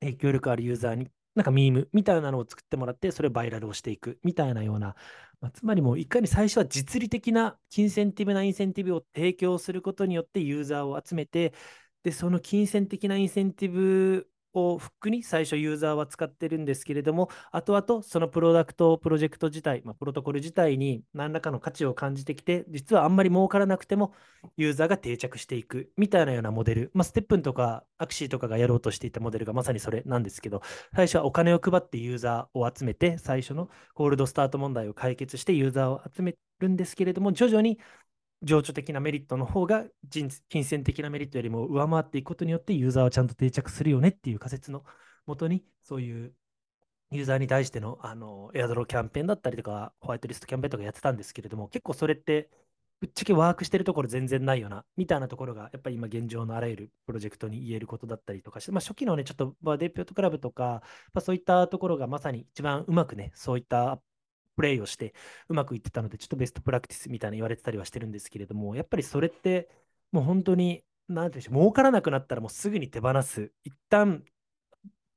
影響力あるユーザーになんかミームみたいなのを作ってもらって、それをバイラルをしていくみたいなような、まあ、つまりもういかに最初は実利的な金銭ティブなインセンティブを提供することによってユーザーを集めて、で、その金銭的なインセンティブをフックに最初ユーザーは使ってるんですけれども、後々そのプロダクト、プロジェクト自体、まあ、プロトコル自体に何らかの価値を感じてきて、実はあんまり儲からなくてもユーザーが定着していくみたいなようなモデル、まあ、ステップンとかアクシーとかがやろうとしていたモデルがまさにそれなんですけど、最初はお金を配ってユーザーを集めて、最初のコールドスタート問題を解決してユーザーを集めるんですけれども、徐々に情緒的なメリットの方が金銭的なメリットよりも上回っていくことによってユーザーはちゃんと定着するよねっていう仮説のもとにそういうユーザーに対してのあのエアドローキャンペーンだったりとかホワイトリストキャンペーンとかやってたんですけれども結構それってぶっちゃけワークしてるところ全然ないよなみたいなところがやっぱり今現状のあらゆるプロジェクトに言えることだったりとかして、まあ、初期のねちょっとバーデーピョットクラブとか、まあ、そういったところがまさに一番うまくねそういったプレイをしてうまくいってたので、ちょっとベストプラクティスみたいな言われてたりはしてるんですけれども、やっぱりそれって、もう本当に、なんていうんでしょう、儲からなくなったらもうすぐに手放す。一旦、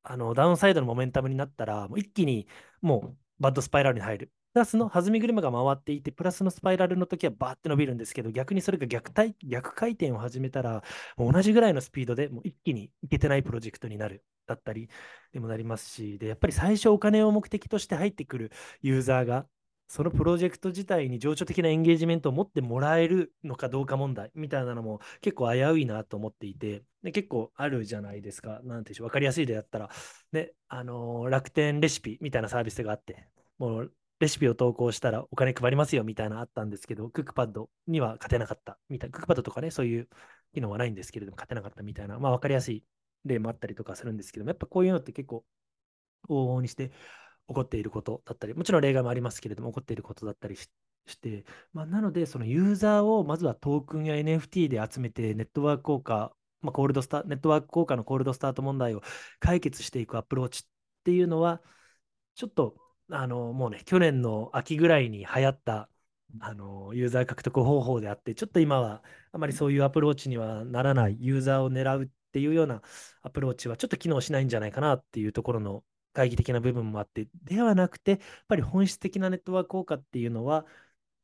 あの、ダウンサイドのモメンタムになったら、もう一気にもうバッドスパイラルに入る。プラスの弾み車が回っていて、プラスのスパイラルの時はバーって伸びるんですけど、逆にそれが逆対逆回転を始めたら、もう同じぐらいのスピードでもう一気にいけてないプロジェクトになるだったりでもなりますし、で、やっぱり最初お金を目的として入ってくるユーザーが、そのプロジェクト自体に情緒的なエンゲージメントを持ってもらえるのかどうか問題みたいなのも結構危ういなと思っていて、で結構あるじゃないですか。なんていうし分かりやすいでやったら、ね、あのー、楽天レシピみたいなサービスがあって、もうレシピを投稿したらお金配りますよみたいなあったんですけど、クックパッドには勝てなかったみたいな、クックパッドとかね、そういう機能はないんですけれども、勝てなかったみたいな、まあ分かりやすい例もあったりとかするんですけども、やっぱこういうのって結構往々にして起こっていることだったり、もちろん例外もありますけれども、起こっていることだったりしして、まあ、なので、そのユーザーをまずはトークンや NFT で集めて、ネットワーク効果、まあ、コールドスターネットワーク効果のコールドスタート問題を解決していくアプローチっていうのは、ちょっと、あの、もうね、去年の秋ぐらいに流行った、あの、ユーザー獲得方法であって、ちょっと今はあまりそういうアプローチにはならない、ユーザーを狙うっていうようなアプローチはちょっと機能しないんじゃないかなっていうところの懐疑的な部分もあって、ではなくて、やっぱり本質的なネットワーク効果っていうのは、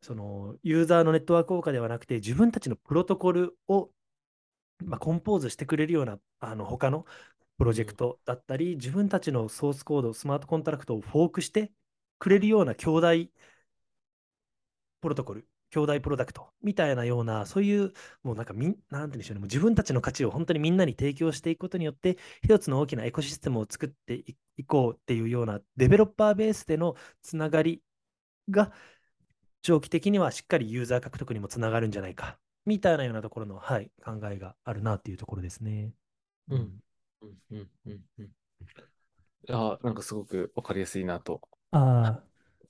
そのユーザーのネットワーク効果ではなくて、自分たちのプロトコルを、まあ、コンポーズしてくれるようなあの他のプロジェクトだったり、自分たちのソースコード、スマートコントラクトをフォークしてくれるような兄弟プロトコル、兄弟プロダクトみたいなような、そういう、もうなんかみ、なんて言うんでしょうね、もう自分たちの価値を本当にみんなに提供していくことによって、一つの大きなエコシステムを作っていいこうっていうような、デベロッパーベースでのつながりが、長期的にはしっかりユーザー獲得にもつながるんじゃないか、みたいなようなところの、はい、考えがあるなっていうところですね。
うん。うん。うん。うん。うん。いや、なんかすごくわかりやすいなと。
ああ、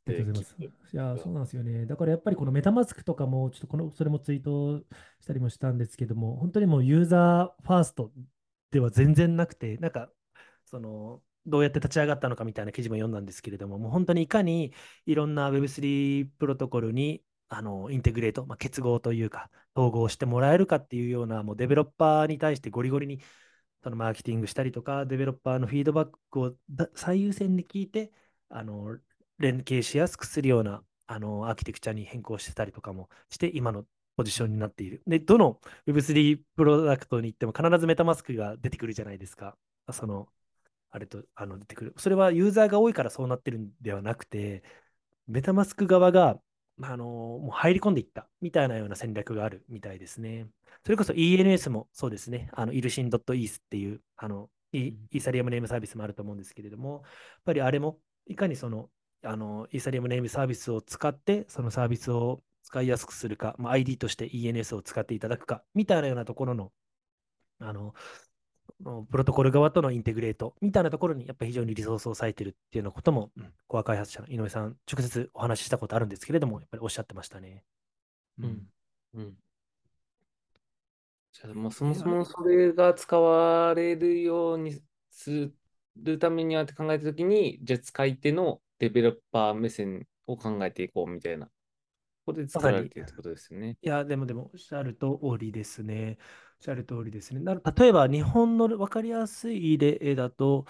あり
で
がとうございます。
い
や、そうなんですよね。だからやっぱりこのメタマスクとかも、ちょっとこの、それもツイートしたりもしたんですけども、本当にもうユーザーファーストでは全然なくて、なんか、その、どうやって立ち上がったのかみたいな記事も読んだんですけれども、もう本当にいかにいろんな Web3 プロトコルにあのインテグレート、まあ、結合というか、統合してもらえるかっていうような、もうデベロッパーに対してゴリゴリにそのマーケティングしたりとか、デベロッパーのフィードバックを最優先に聞いて、あの連携しやすくするようなあのアーキテクチャに変更してたりとかもして、今のポジションになっている。で、どの Web3 プロダクトに行っても必ずメタマスクが出てくるじゃないですか。その、あれと、あの、出てくる。それはユーザーが多いからそうなってるんではなくて、メタマスク側が、あのもう入り込んでいったみたいなような戦略があるみたいですね。それこそ ENS もそうですね。あの、イルシン .eth っていう、あの、イイーサリアムネームサービスもあると思うんですけれども、やっぱりあれも、いかにその、あの、イーサリアムネームサービスを使って、そのサービスを使いやすくするか、まあ、ID として ENS を使っていただくか、みたいなようなところの、あの、のプロトコル側とのインテグレートみたいなところにやっぱり非常にリソースを割いてるっていうようなことも、うんコア開発者の井上さん、直接お話ししたことあるんですけれども、やっぱりおっしゃってましたね。
うん。うん。じゃあもうそもそもそれが使われるようにするためにはって考えたときに、じゃあ使い手のデベロッパー目線を考えていこうみたいな。ここで作られてるってことですよね。
いや、でもでも、おっしゃる通りですね。おっしゃる通りですね。な例えば、日本の分かりやすい例だと、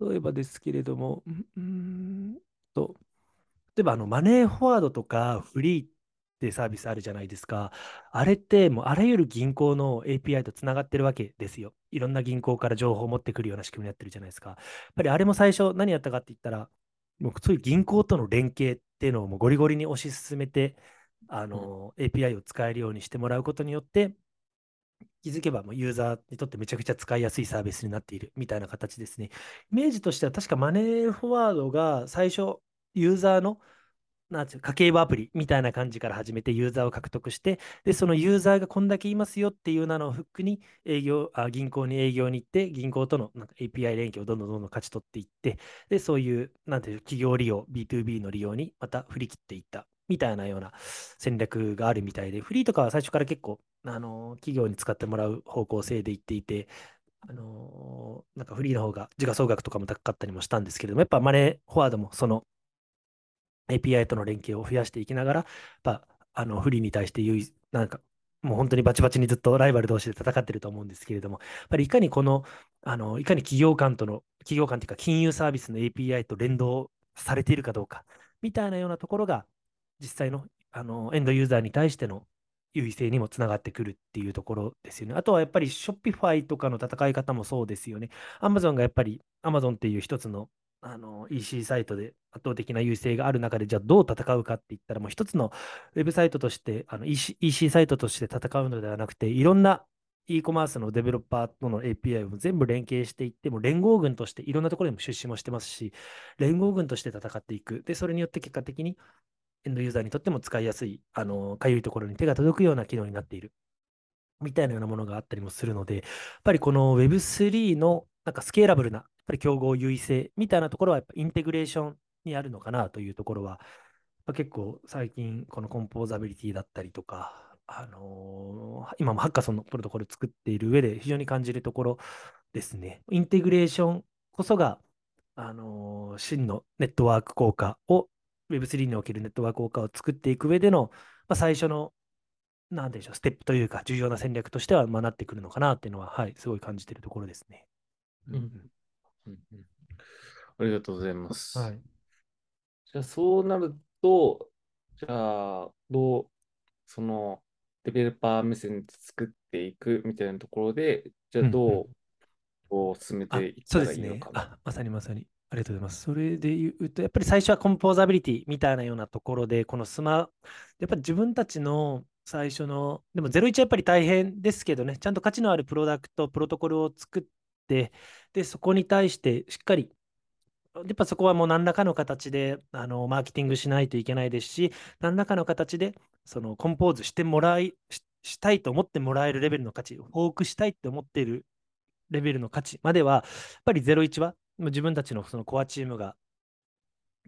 例えばですけれども、うーんと、例えばあのマネーフォワードとかフリーってサービスあるじゃないですか。あれってもうあらゆる銀行の API とつながってるわけですよ。いろんな銀行から情報を持ってくるような仕組みになってるじゃないですか。やっぱりあれも最初何やったかって言ったら、もうそういう銀行との連携っていうのをもうゴリゴリに推し進めて、あの、API を使えるようにしてもらうことによって、気づけばもうユーザーにとってめちゃくちゃ使いやすいサービスになっているみたいな形ですね。イメージとしては確かマネーフォワードが最初ユーザーのなんていう家計簿アプリみたいな感じから始めてユーザーを獲得して、で、そのユーザーがこんだけいますよっていうのをフックに営業、あ銀行に営業に行って、銀行とのなんか API 連携をどんどんどんどん勝ち取っていって、で、そういう、なんていう、企業利用、B2B の利用にまた振り切っていったみたいなような戦略があるみたいで、フリーとかは最初から結構、あの、企業に使ってもらう方向性でいっていて、あのなんかフリーの方が時価総額とかも高かったりもしたんですけれども、やっぱマネーフォワードもその API との連携を増やしていきながら、やっぱあのフリーに対して優位、なんかもう本当にバチバチにずっとライバル同士で戦ってると思うんですけれども、やっぱりいかにこの、あのいかに企業間との、企業間というか金融サービスの API と連動されているかどうか、みたいなようなところが、実際のあのエンドユーザーに対しての優位性にもつながってくるっていうところですよね。あとはやっぱり Shopify とかの戦い方もそうですよね。Amazon がやっぱり Amazon っていう一つのあの EC サイトで圧倒的な優位性がある中で、じゃあどう戦うかって言ったら、もう一つのウェブサイトとして、EC, EC サイトとして戦うのではなくて、いろんな e コマースのデベロッパーとの API を全部連携していって、も連合軍としていろんなところにも出資もしてますし、連合軍として戦っていく。で、それによって結果的にエンドユーザーにとっても使いやすい、あの、かゆいところに手が届くような機能になっている。みたいなようなものがあったりもするので、やっぱりこの Web3 のなんかスケーラブルな、ぱり競合優位性みたいなところは、やっぱインテグレーションにあるのかなというところは、まあ、結構最近このコンポーザビリティだったりとか、あのー今もハッカソンのプロトコル作っている上で非常に感じるところですね。インテグレーションこそが、あのー真のネットワーク効果を Web3 におけるネットワーク効果を作っていく上での、まあ、最初のなんでしょう、ステップというか、重要な戦略としては、まあ、なってくるのかなっていうのは、はい、すごい感じているところですね。
うんありがとうございます。
はい。
じゃあ、そうなると、じゃあ、どう、その、デベロッパー目線で作っていくみたいなところで、じゃあ、
うん
どう
うん、
こう進め
あ
ていっ
そうですね
たらいいのか。な？
あ、まさにまさに。ありがとうございます。それで言うと、やっぱり最初はコンポーザビリティみたいなようなところで、このスマ、やっぱり自分たちの最初の、でも01はやっぱり大変ですけどね、ちゃんと価値のあるプロダクト、プロトコルを作って、で、そこに対してしっかり、やっぱそこはもう何らかの形であのマーケティングしないといけないですし、何らかの形でそのコンポーズしてもらいし、したいと思ってもらえるレベルの価値、フォークしたいって思っているレベルの価値までは、やっぱり01は自分たちのそのコアチームが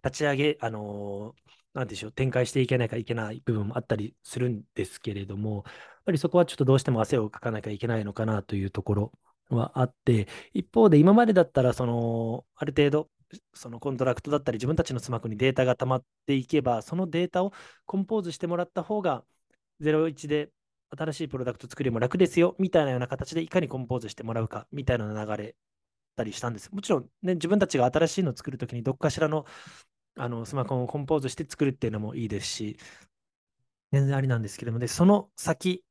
立ち上げ、あのーなんでしょう、展開していけなきゃいけない部分もあったりするんですけれども、やっぱりそこはちょっとどうしても汗をかかなきゃいけないのかなというところ。はあって、一方で今までだったら、その、ある程度、そのコントラクトだったり、自分たちのスマコンにデータが溜まっていけば、そのデータをコンポーズしてもらった方が、01で新しいプロダクト作りも楽ですよ、みたいなような形でいかにコンポーズしてもらうか、みたいな流れたりしたんです。もちろん、ね、自分たちが新しいのを作るときに、どっかしらのあのスマコンをコンポーズして作るっていうのもいいですし、全然ありなんですけども、で、その先、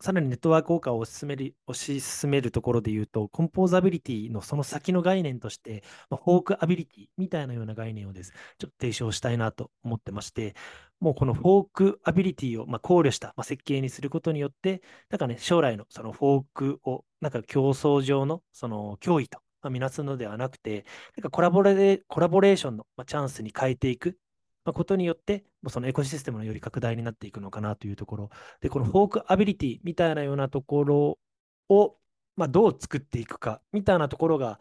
さらにネットワーク効果を推し進める推し進めるところで言うと、コンポーザビリティのその先の概念として、まあ、フォークアビリティみたいなような概念をです、ちょっと提唱したいなと思ってまして、もうこのフォークアビリティをまあ考慮したま設計にすることによって、なんかね、将来のそのフォークを、なんか競争上のその脅威とまあ見なすのではなくて、なんかコラボレコラボレーションのチャンスに変えていくことによって、そのエコシステムのより拡大になっていくのかなというところ。で、このフォークアビリティみたいなようなところを、まあ、どう作っていくかみたいなところが、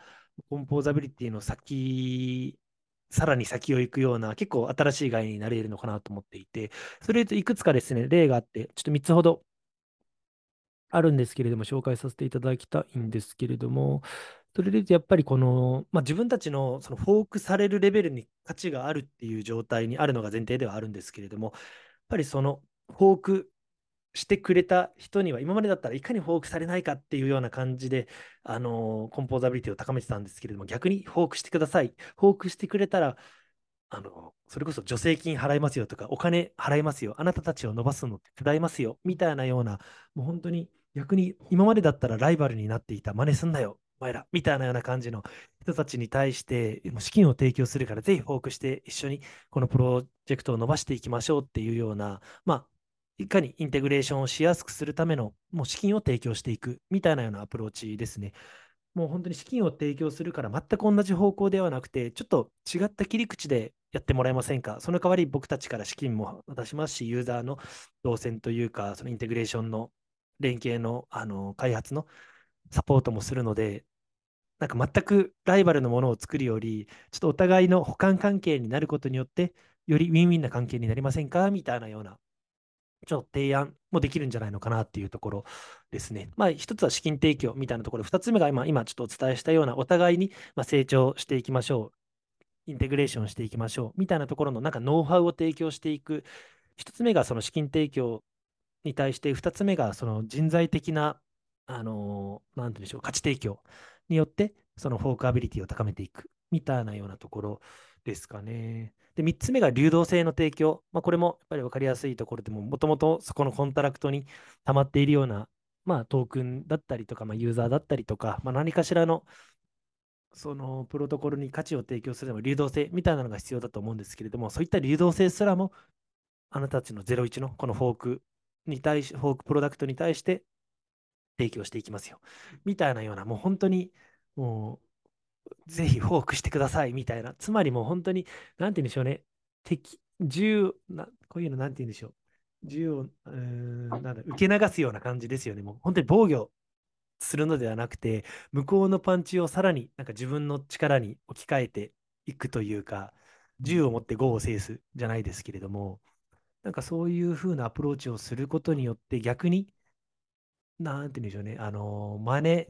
コンポーザビリティの先、さらに先を行くような、結構新しい概念になれるのかなと思っていて、それといくつかですね、例があって、ちょっと3つほどあるんですけれども、紹介させていただきたいんですけれども、それで言うとやっぱりこの、まあ、自分たちのそのフォークされるレベルに価値があるっていう状態にあるのが前提ではあるんですけれども、やっぱりそのフォークしてくれた人には、今までだったらいかにフォークされないかっていうような感じで、あのコンポーザビリティを高めてたんですけれども、逆にフォークしてください。フォークしてくれたら、あのそれこそ助成金払いますよとか、お金払いますよ、あなたたちを伸ばすの手伝いますよ、みたいなような、もう本当に逆に今までだったらライバルになっていた、真似すんなよ、お前ら、みたいなような感じの人たちに対して、資金を提供するから、ぜひフォークして一緒にこのプロジェクトを伸ばしていきましょうっていうような、まあ、いかにインテグレーションをしやすくするための、もう資金を提供していくみたいなようなアプローチですね。もう本当に資金を提供するから全く同じ方向ではなくて、ちょっと違った切り口でやってもらえませんか？その代わり僕たちから資金も渡しますし、ユーザーの動線というか、そのインテグレーションの連携のあの開発のサポートもするので、なんか全くライバルのものを作るより、ちょっとお互いの補完関係になることによって、よりウィンウィンな関係になりませんか？みたいなような、ちょっと提案もできるんじゃないのかなっていうところですね。まあ、一つは資金提供みたいなところ、二つ目が今、今ちょっとお伝えしたような、お互いにま成長していきましょう。インテグレーションしていきましょう。みたいなところの、なんかノウハウを提供していく。一つ目がその資金提供に対して、二つ目がその人材的な、あのーなんて言うんでしょう、価値提供によって、そのフォークアビリティを高めていくみたいなようなところですかね。で、3つ目が流動性の提供。まあ、これもやっぱり分かりやすいところでも、もともとそこのコントラクトに溜まっているような、まあ、トークンだったりとか、まあ、ユーザーだったりとか、まあ、何かしらのそのプロトコルに価値を提供するのも流動性みたいなのが必要だと思うんですけれども、そういった流動性すらも、あなたたちの01のこのフォークに対し、フォークプロダクトに対して提供していきますよ。みたいなような、もう本当に、もう、ぜひフォークしてくださいみたいな。つまりもう本当に、なんて言うんでしょうね。敵、銃な、こういうのなんて言うんでしょう。銃を、うーん、なんだ、受け流すような感じですよね。もう本当に防御するのではなくて、向こうのパンチをさらになんか自分の力に置き換えていくというか、銃を持って5を制すじゃないですけれども、なんかそういう風なアプローチをすることによって逆に、なんて言うんでしょうね、あの、真似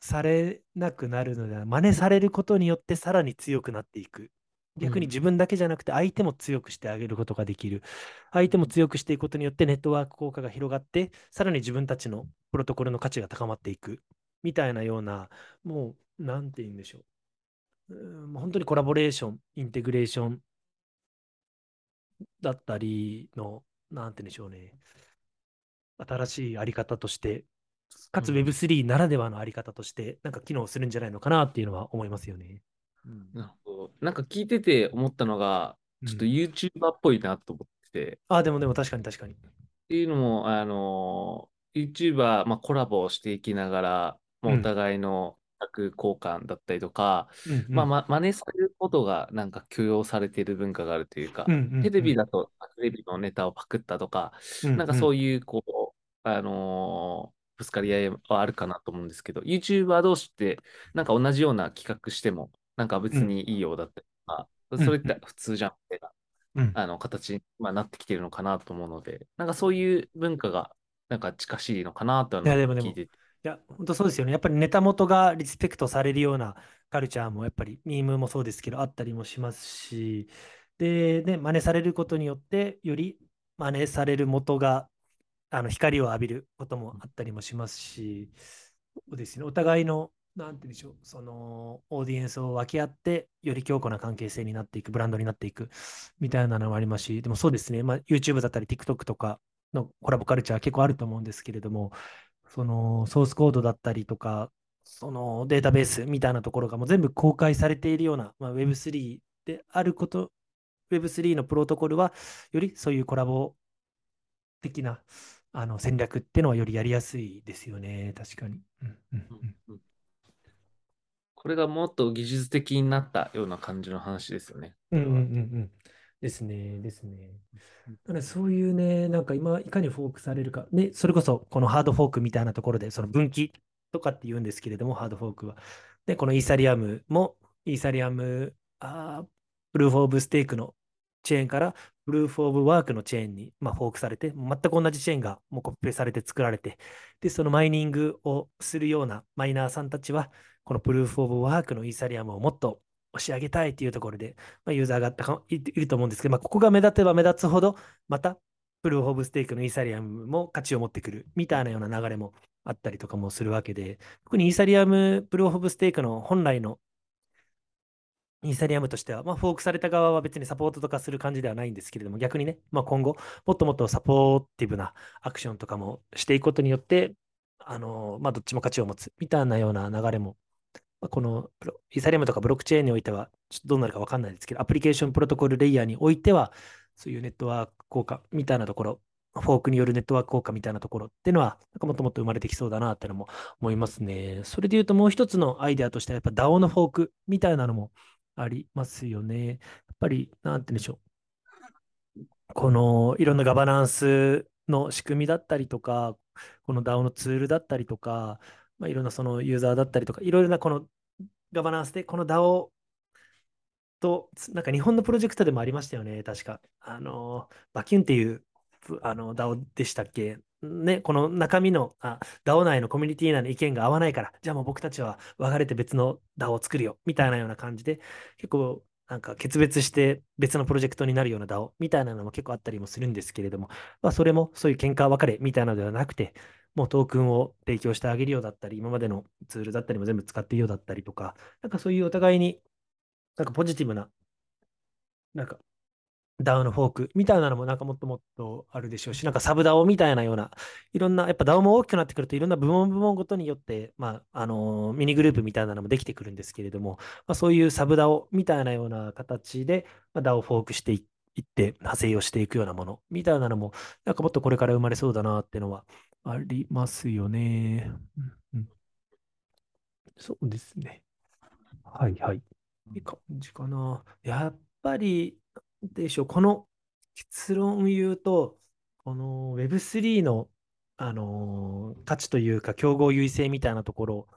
されなくなるのでは、真似されることによってさらに強くなっていく。逆に自分だけじゃなくて相手も強くしてあげることができる。相手も強くしていくことによってネットワーク効果が広がって、さらに自分たちのプロトコルの価値が高まっていく。みたいなような、もう、なんて言うんでしょう。うん本当にコラボレーション、インテグレーションだったりの、なんて言うんでしょうね。新しいあり方として、かつ
うん。
Web3 ならではのあり方として、なんか機能するんじゃないのかなっていうのは思いますよね。うん。
なるほど。なんか聞いてて思ったのが、ちょっと
うん
YouTuber っぽいなと思ってて、
あ、でもでも確かに確かに。
っていうのも、あの、YouTuber、まあ、コラボをしていきながら、まあ、
うん。
お互いの作交換だったりとか、
うんうん。
まあ、ま、真似されることがなんか許容されている文化があるというか、
うんうんうん。
テレビだとテレビのネタをパクったとか、
うん。
なんかそういう、こう、あのーぶつかり合いはあるかなと思うんですけど、YouTuber 同士って、なんか同じような企画しても、なんか別にいいようだったりとか、
ん
それって普通じゃんみたいな、
うん
あの、形に、まあ、なってきてるのかなと思うので、なんかそういう文化が、なんか近しいのかなとは
いやでもでも
聞いてて。
いや、本当そうですよね。やっぱりネタ元がリスペクトされるようなカルチャーもやっぱりミームもそうですけどあったりもしますし、で、ね、真似されることによってより真似される元があの光を浴びることもあったりもしますし、そうですね、お互いの、なんて言うんでしょう、そのオーディエンスを分け合って、より強固な関係性になっていく、ブランドになっていくみたいなのもありますし、でもそうですね、まあ、YouTube だったり TikTok とかのコラボカルチャー結構あると思うんですけれども、そのソースコードだったりとか、そのデータベースみたいなところがもう全部公開されているような、まあ、Web3 であること、Web3 のプロトコルは、よりそういうコラボ的なあの戦略っていうのはよりやりやすいですよね、確かに。うんうんうん
うんこれがもっと技術的になったような感じの話ですよね。
うんうんうんうん。ですね、ですね。なのでそういうね、なんか今、いかにフォークされるか。ね、それこそ、このハードフォークみたいなところで、その分岐とかって言うんですけれども、ハードフォークは。で、このイーサリアムも、イーサリアム、あープルーフ・オブ・ステークのチェーンから、プルーフ・オブ・ワークのチェーンに、まあ、フォークされて、全く同じチェーンがもうコピペされて作られて、で、そのマイニングをするようなマイナーさんたちは、このプルーフ・オブ・ワークのイーサリアムをもっと押し上げたいっていうところで、まあ、ユーザーがいいると思うんですけど、まあ、ここが目立てば目立つほど、また、プルーフ・オブ・ステークのイーサリアムも価値を持ってくるみたいなような流れもあったりとかもするわけで、特にイーサリアム、プルーフ・オブ・ステークの本来のイーサリアムとしては、まあ、フォークされた側は別にサポートとかする感じではないんですけれども、逆にね、まあ、今後、もっともっとサポーティブなアクションとかもしていくことによって、あのまあ、どっちも価値を持つみたいなような流れも、まあ、このイーサリアムとかブロックチェーンにおいては、ちょっとどうなるか分かんないですけど、アプリケーションプロトコルレイヤーにおいては、そういうネットワーク効果みたいなところ、フォークによるネットワーク効果みたいなところっていうのは、もっともっと生まれてきそうだなってのも思いますね。それで言うともう一つのアイデアとしては、やっぱ DAO のフォークみたいなのもありますよね。やっぱり、なんて言うんでしょう。このいろんなガバナンスの仕組みだったりとか、この DAO のツールだったりとか、まあ、いろんなそのユーザーだったりとか、いろいろなこのガバナンスで、この DAO と、なんか日本のプロジェクトでもありましたよね、確か。あの、バキュンっていうあの DAO でしたっけ？ね、この中身の、あ、DAO 内のコミュニティ内の意見が合わないから、じゃあもう僕たちは別れて別の DAO を作るよ、みたいなような感じで、結構なんか決別して別のプロジェクトになるような DAO みたいなのも結構あったりもするんですけれども、まあ、それもそういう喧嘩別れみたいなのではなくて、もうトークンを提供してあげるようだったり、今までのツールだったりも全部使っていいようだったりとか、なんかそういうお互いに、なんかポジティブな、なんか、 DAOのフォークみたいなのもなんかもっともっとあるでしょうし、なんかサブ DAOみたいなような、いろんな、やっぱ DAOも大きくなってくると、いろんな部門部門ごとによって、まあ、あのーミニグループみたいなのもできてくるんですけれども、まあ、そういうサブ DAO みたいなような形で、まあ、 DAOをフォークしていって、派生をしていくようなものみたいなのも、なんかもっとこれから生まれそうだなっていうのはありますよね。うん、そうですね。はいはい。いい感じかな。やっぱり、でしょう、この結論を言うと、この Web3 の、あのー価値というか、競合優位性みたいなところ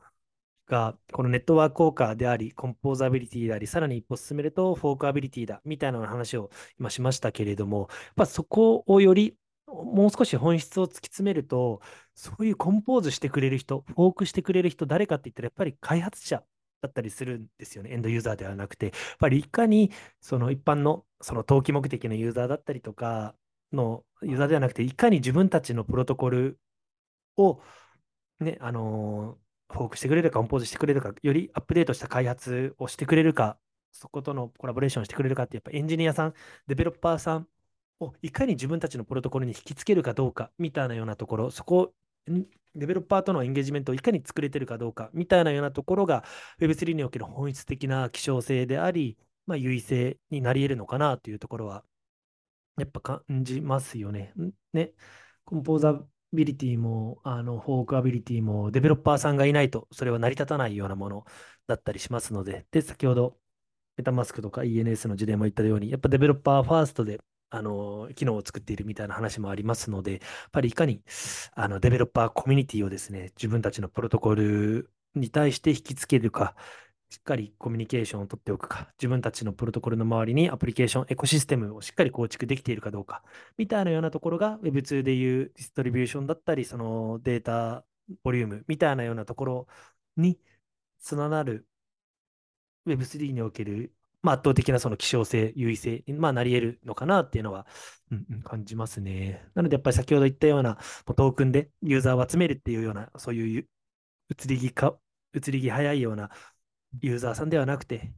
が、このネットワーク効果であり、コンポーザビリティであり、さらに一歩進めるとフォークアビリティだ、みたいな話を今しましたけれども、やっぱそこをよりもう少し本質を突き詰めると、そういうコンポーズしてくれる人、フォークしてくれる人、誰かって言ったら、やっぱり開発者だったりするんですよね、エンドユーザーではなくて。やっぱりいかにその一般のその投機目的のユーザーだったりとかのユーザーではなくて、いかに自分たちのプロトコルを、ね、あのフォークしてくれるか、コンポーズしてくれるか、よりアップデートした開発をしてくれるか、そことのコラボレーションしてくれるかって、やっぱエンジニアさん、デベロッパーさんをいかに自分たちのプロトコルに引きつけるかどうかみたいなようなところ、そこ、デベロッパーとのエンゲージメントをいかに作れてるかどうかみたいなようなところが Web3 における本質的な希少性であり、まあ、優位性になり得るのかなというところは、やっぱ感じますよね。ね、コンポーザビリティも、あの、フォークアビリティも、デベロッパーさんがいないと、それは成り立たないようなものだったりしますので、で、先ほど、メタマスクとか ENS の事例も言ったように、やっぱデベロッパーファーストで、あの、機能を作っているみたいな話もありますので、やっぱりいかに、あの、デベロッパーコミュニティをですね、自分たちのプロトコルに対して引きつけるか、しっかりコミュニケーションを取っておくか、自分たちのプロトコルの周りにアプリケーション、エコシステムをしっかり構築できているかどうか、みたいなようなところが Web2 でいうディストリビューションだったり、そのデータボリュームみたいなようなところにつながる Web3 における、まあ、圧倒的なその希少性、優位性に、まあ、なり得るのかなっていうのは、うんうん、感じますね。なので、やっぱり先ほど言ったようなトークンでユーザーを集めるっていうような、そういう移り気か、移り気早いようなユーザーさんではなくて、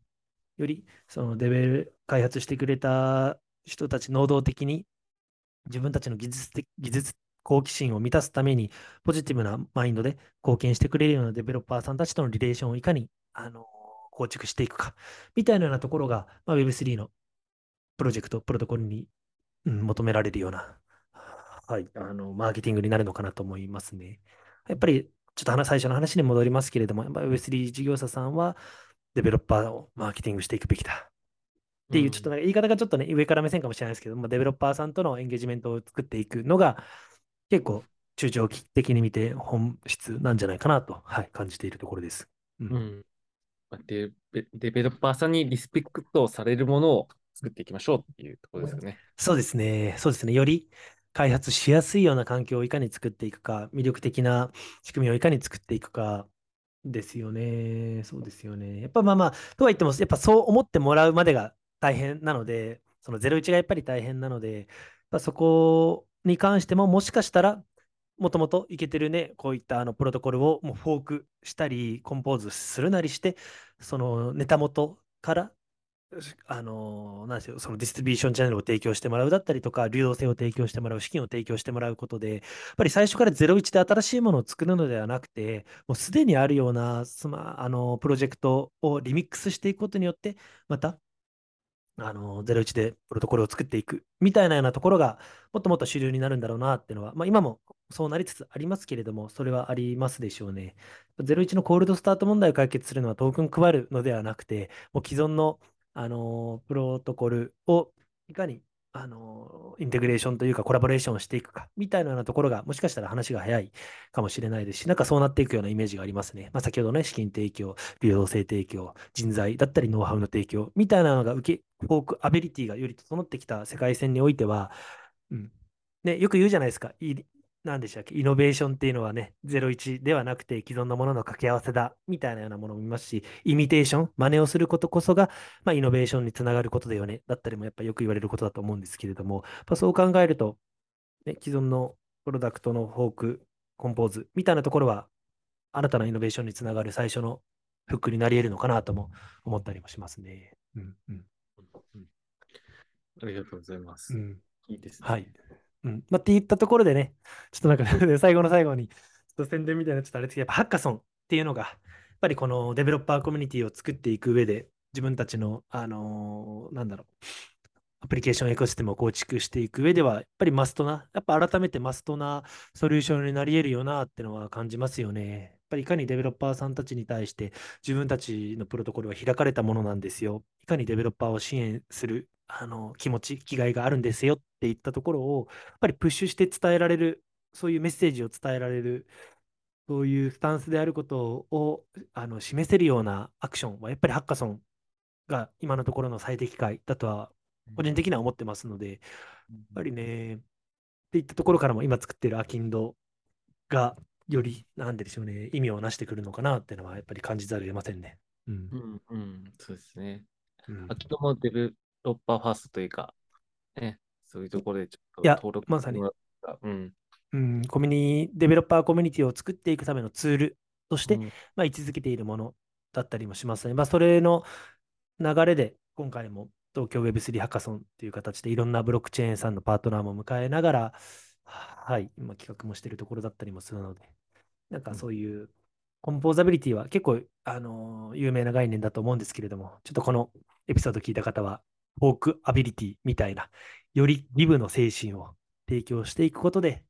よりそのデベル開発してくれた人たち能動的に自分たちの技術的技術好奇心を満たすためにポジティブなマインドで貢献してくれるようなデベロッパーさんたちとのリレーションをいかにあの構築していくかみたいなようなところが、まあ、Web3 のプロジェクト、プロトコルに、うん、求められるような、はい、あのマーケティングになるのかなと思いますね。やっぱりちょっと最初の話に戻りますけれども、Web3 事業者さんはデベロッパーをマーケティングしていくべきだ。っていう、ちょっとなんか言い方がちょっとね、上から目線かもしれないですけど、まあ、デベロッパーさんとのエンゲージメントを作っていくのが、結構中長期的に見て本質なんじゃないかなと、はい、感じているところです。
うん、うんデデベロッパーさんにリスペクトされるものを作っていきましょうっていうところですよね。
そうですね。そうですね。より開発しやすいような環境をいかに作っていくか、魅力的な仕組みをいかに作っていくかですよね。そうですよね。やっぱまあまあ、とは言っても、やっぱそう思ってもらうまでが大変なので、その01がやっぱり大変なので、そこに関してももしかしたら、もともといけてるね、こういったあのプロトコルをもうフォークしたり、コンポーズするなりして、そのネタ元からあの、なんですよ、そのディストリビューションチャンネルを提供してもらうだったりとか、流動性を提供してもらう、資金を提供してもらうことで、やっぱり最初から01で新しいものを作るのではなくて、もうすでにあるような、その、あの、プロジェクトをリミックスしていくことによって、また、あの、01でプロトコルを作っていくみたいなようなところが、もっともっと主流になるんだろうなっていうのは、まあ今もそうなりつつありますけれども、それはありますでしょうね。01のコールドスタート問題を解決するのはトークン配るのではなくて、もう既存のあの、プロトコルをいかに、あの、インテグレーションというかコラボレーションをしていくか、みたいなようなところが、もしかしたら話が早いかもしれないですし、なんかそうなっていくようなイメージがありますね。まあ、先ほどね、資金提供、流動性提供、人材だったりノウハウの提供、みたいなのが受け、フォークアビリティがより整ってきた世界線においては、うん、ね、よく言うじゃないですか。何でしたっけ、イノベーションっていうのはね、01ではなくて既存のものの掛け合わせだ、みたいなようなものを見ますし、イミテーション、真似をすることこそが、まあ、イノベーションにつながることだよね、だったりもやっぱよく言われることだと思うんですけれども、まあ、そう考えると、ね、既存のプロダクトのフォーク、コンポーズみたいなところは、新たなイノベーションにつながる最初のフックになり得るのかなとも思ったりもしますね。うんうん、
ありがとうございます。うん、いいですね。
はい。うん。まあ、って言ったところでね、ちょっとなんか [LAUGHS] 最後の最後に、ちょっと宣伝みたいなちょっとあれですけど、やっぱハッカソンっていうのが、やっぱりこのデベロッパーコミュニティを作っていく上で、自分たちの、あのー、なんだろう、アプリケーションエコシステムを構築していく上では、やっぱりマストな、やっぱ改めてマストなソリューションになり得るよなってのは感じますよね。やっぱりいかにデベロッパーさんたちに対して自分たちのプロトコルは開かれたものなんですよ。いかにデベロッパーを支援するあの気持ち、気概があるんですよっていったところを、やっぱりプッシュして伝えられる、そういうメッセージを伝えられるそういうスタンスであることをあの示せるようなアクションは、やっぱりハッカソンが今のところの最適解だとは、個人的には思ってますので、やっぱりね、っていったところからも今作ってるアキンドがより、なんでしょうね、意味をなしてくるのかなっていうのはやっぱり感じざるを得ませんね。うん。
うん、うん、そうですね。
うん
アキドもデベロッパーファーストというか、ね、そういうところでちょっと
いや
登録
まさに
うん。
うん、コミュニデベロッパーコミュニティを作っていくためのツールとして、
うん
まあ、位置づけているものだったりもしますね。まあ、それの流れで、今回も東京 Web3 ハッカソンという形でいろんなブロックチェーンさんのパートナーも迎えながら、はい、今企画もしているところだったりもするので、なんかそういうコンポーザビリティは結構、あのー有名な概念だと思うんですけれども、ちょっとこのエピソード聞いた方は、フォークアビリティみたいな、よりギブの精神を提供していくことで、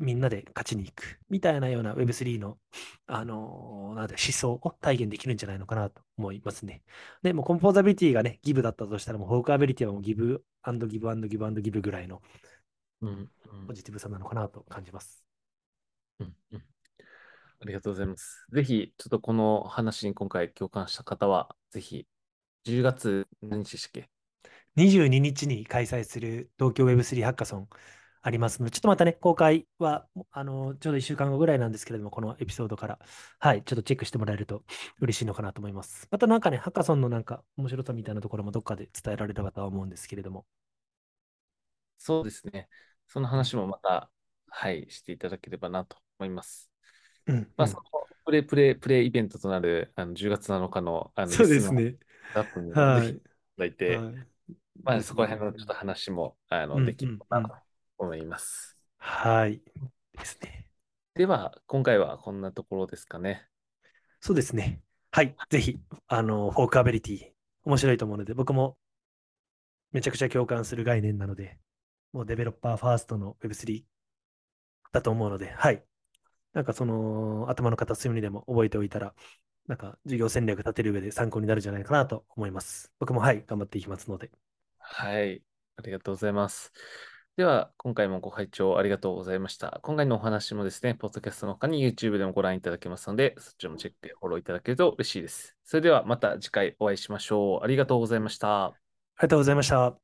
みんなで勝ちに行くみたいなような Web3 の、あのーなんで思想を体現できるんじゃないのかなと思いますね。で、もうコンポーザビリティがね、ギブだったとしたら、もうフォークアビリティはもうギブアンドギブアンドギブアンドギブぐらいの
うん、うん
ポジティブさなのかなと感じます。
うんうんありがとうございます。ぜひ、ちょっとこの話に今回共感した方は、ぜひ、10月何日でしたっけ
22日に開催する東京 Web3 ハッカソンありますので、ちょっとまたね、公開は、あの、ちょうど1週間後ぐらいなんですけれども、このエピソードから、はい、ちょっとチェックしてもらえると嬉しいのかなと思います。またなんかね、ハッカソンのなんか面白さみたいなところもどっかで伝えられればとは思うんですけれども。
そうですね。その話もまた、はい、していただければなと思います。
うん、
まあ、
うん
そのプレイプレイプレイイベントとなるあの10月7日のあの
そうですね。
アップにいただいて、
はい
まあ、そこら辺のちょっと話もあの、
うん
できればなと思います。
はい。ですね。
では、今回はこんなところですかね。
そうですね。はい。ぜひ、あの、フォークアビリティ、面白いと思うので、僕もめちゃくちゃ共感する概念なので、もうデベロッパーファーストの Web3 だと思うので、はい。なんかその、頭の片隅にでも覚えておいたら、なんか授業戦略立てる上で参考になるんじゃないかなと思います。僕もはい、頑張っていきますので。
はい、ありがとうございます。では、今回もご拝聴ありがとうございました。今回のお話もですね、ポッドキャストの他に YouTube でもご覧いただけますので、そちらもチェック、フォローいただけると嬉しいです。それではまた次回お会いしましょう。ありがとうございました。
ありがとうございました。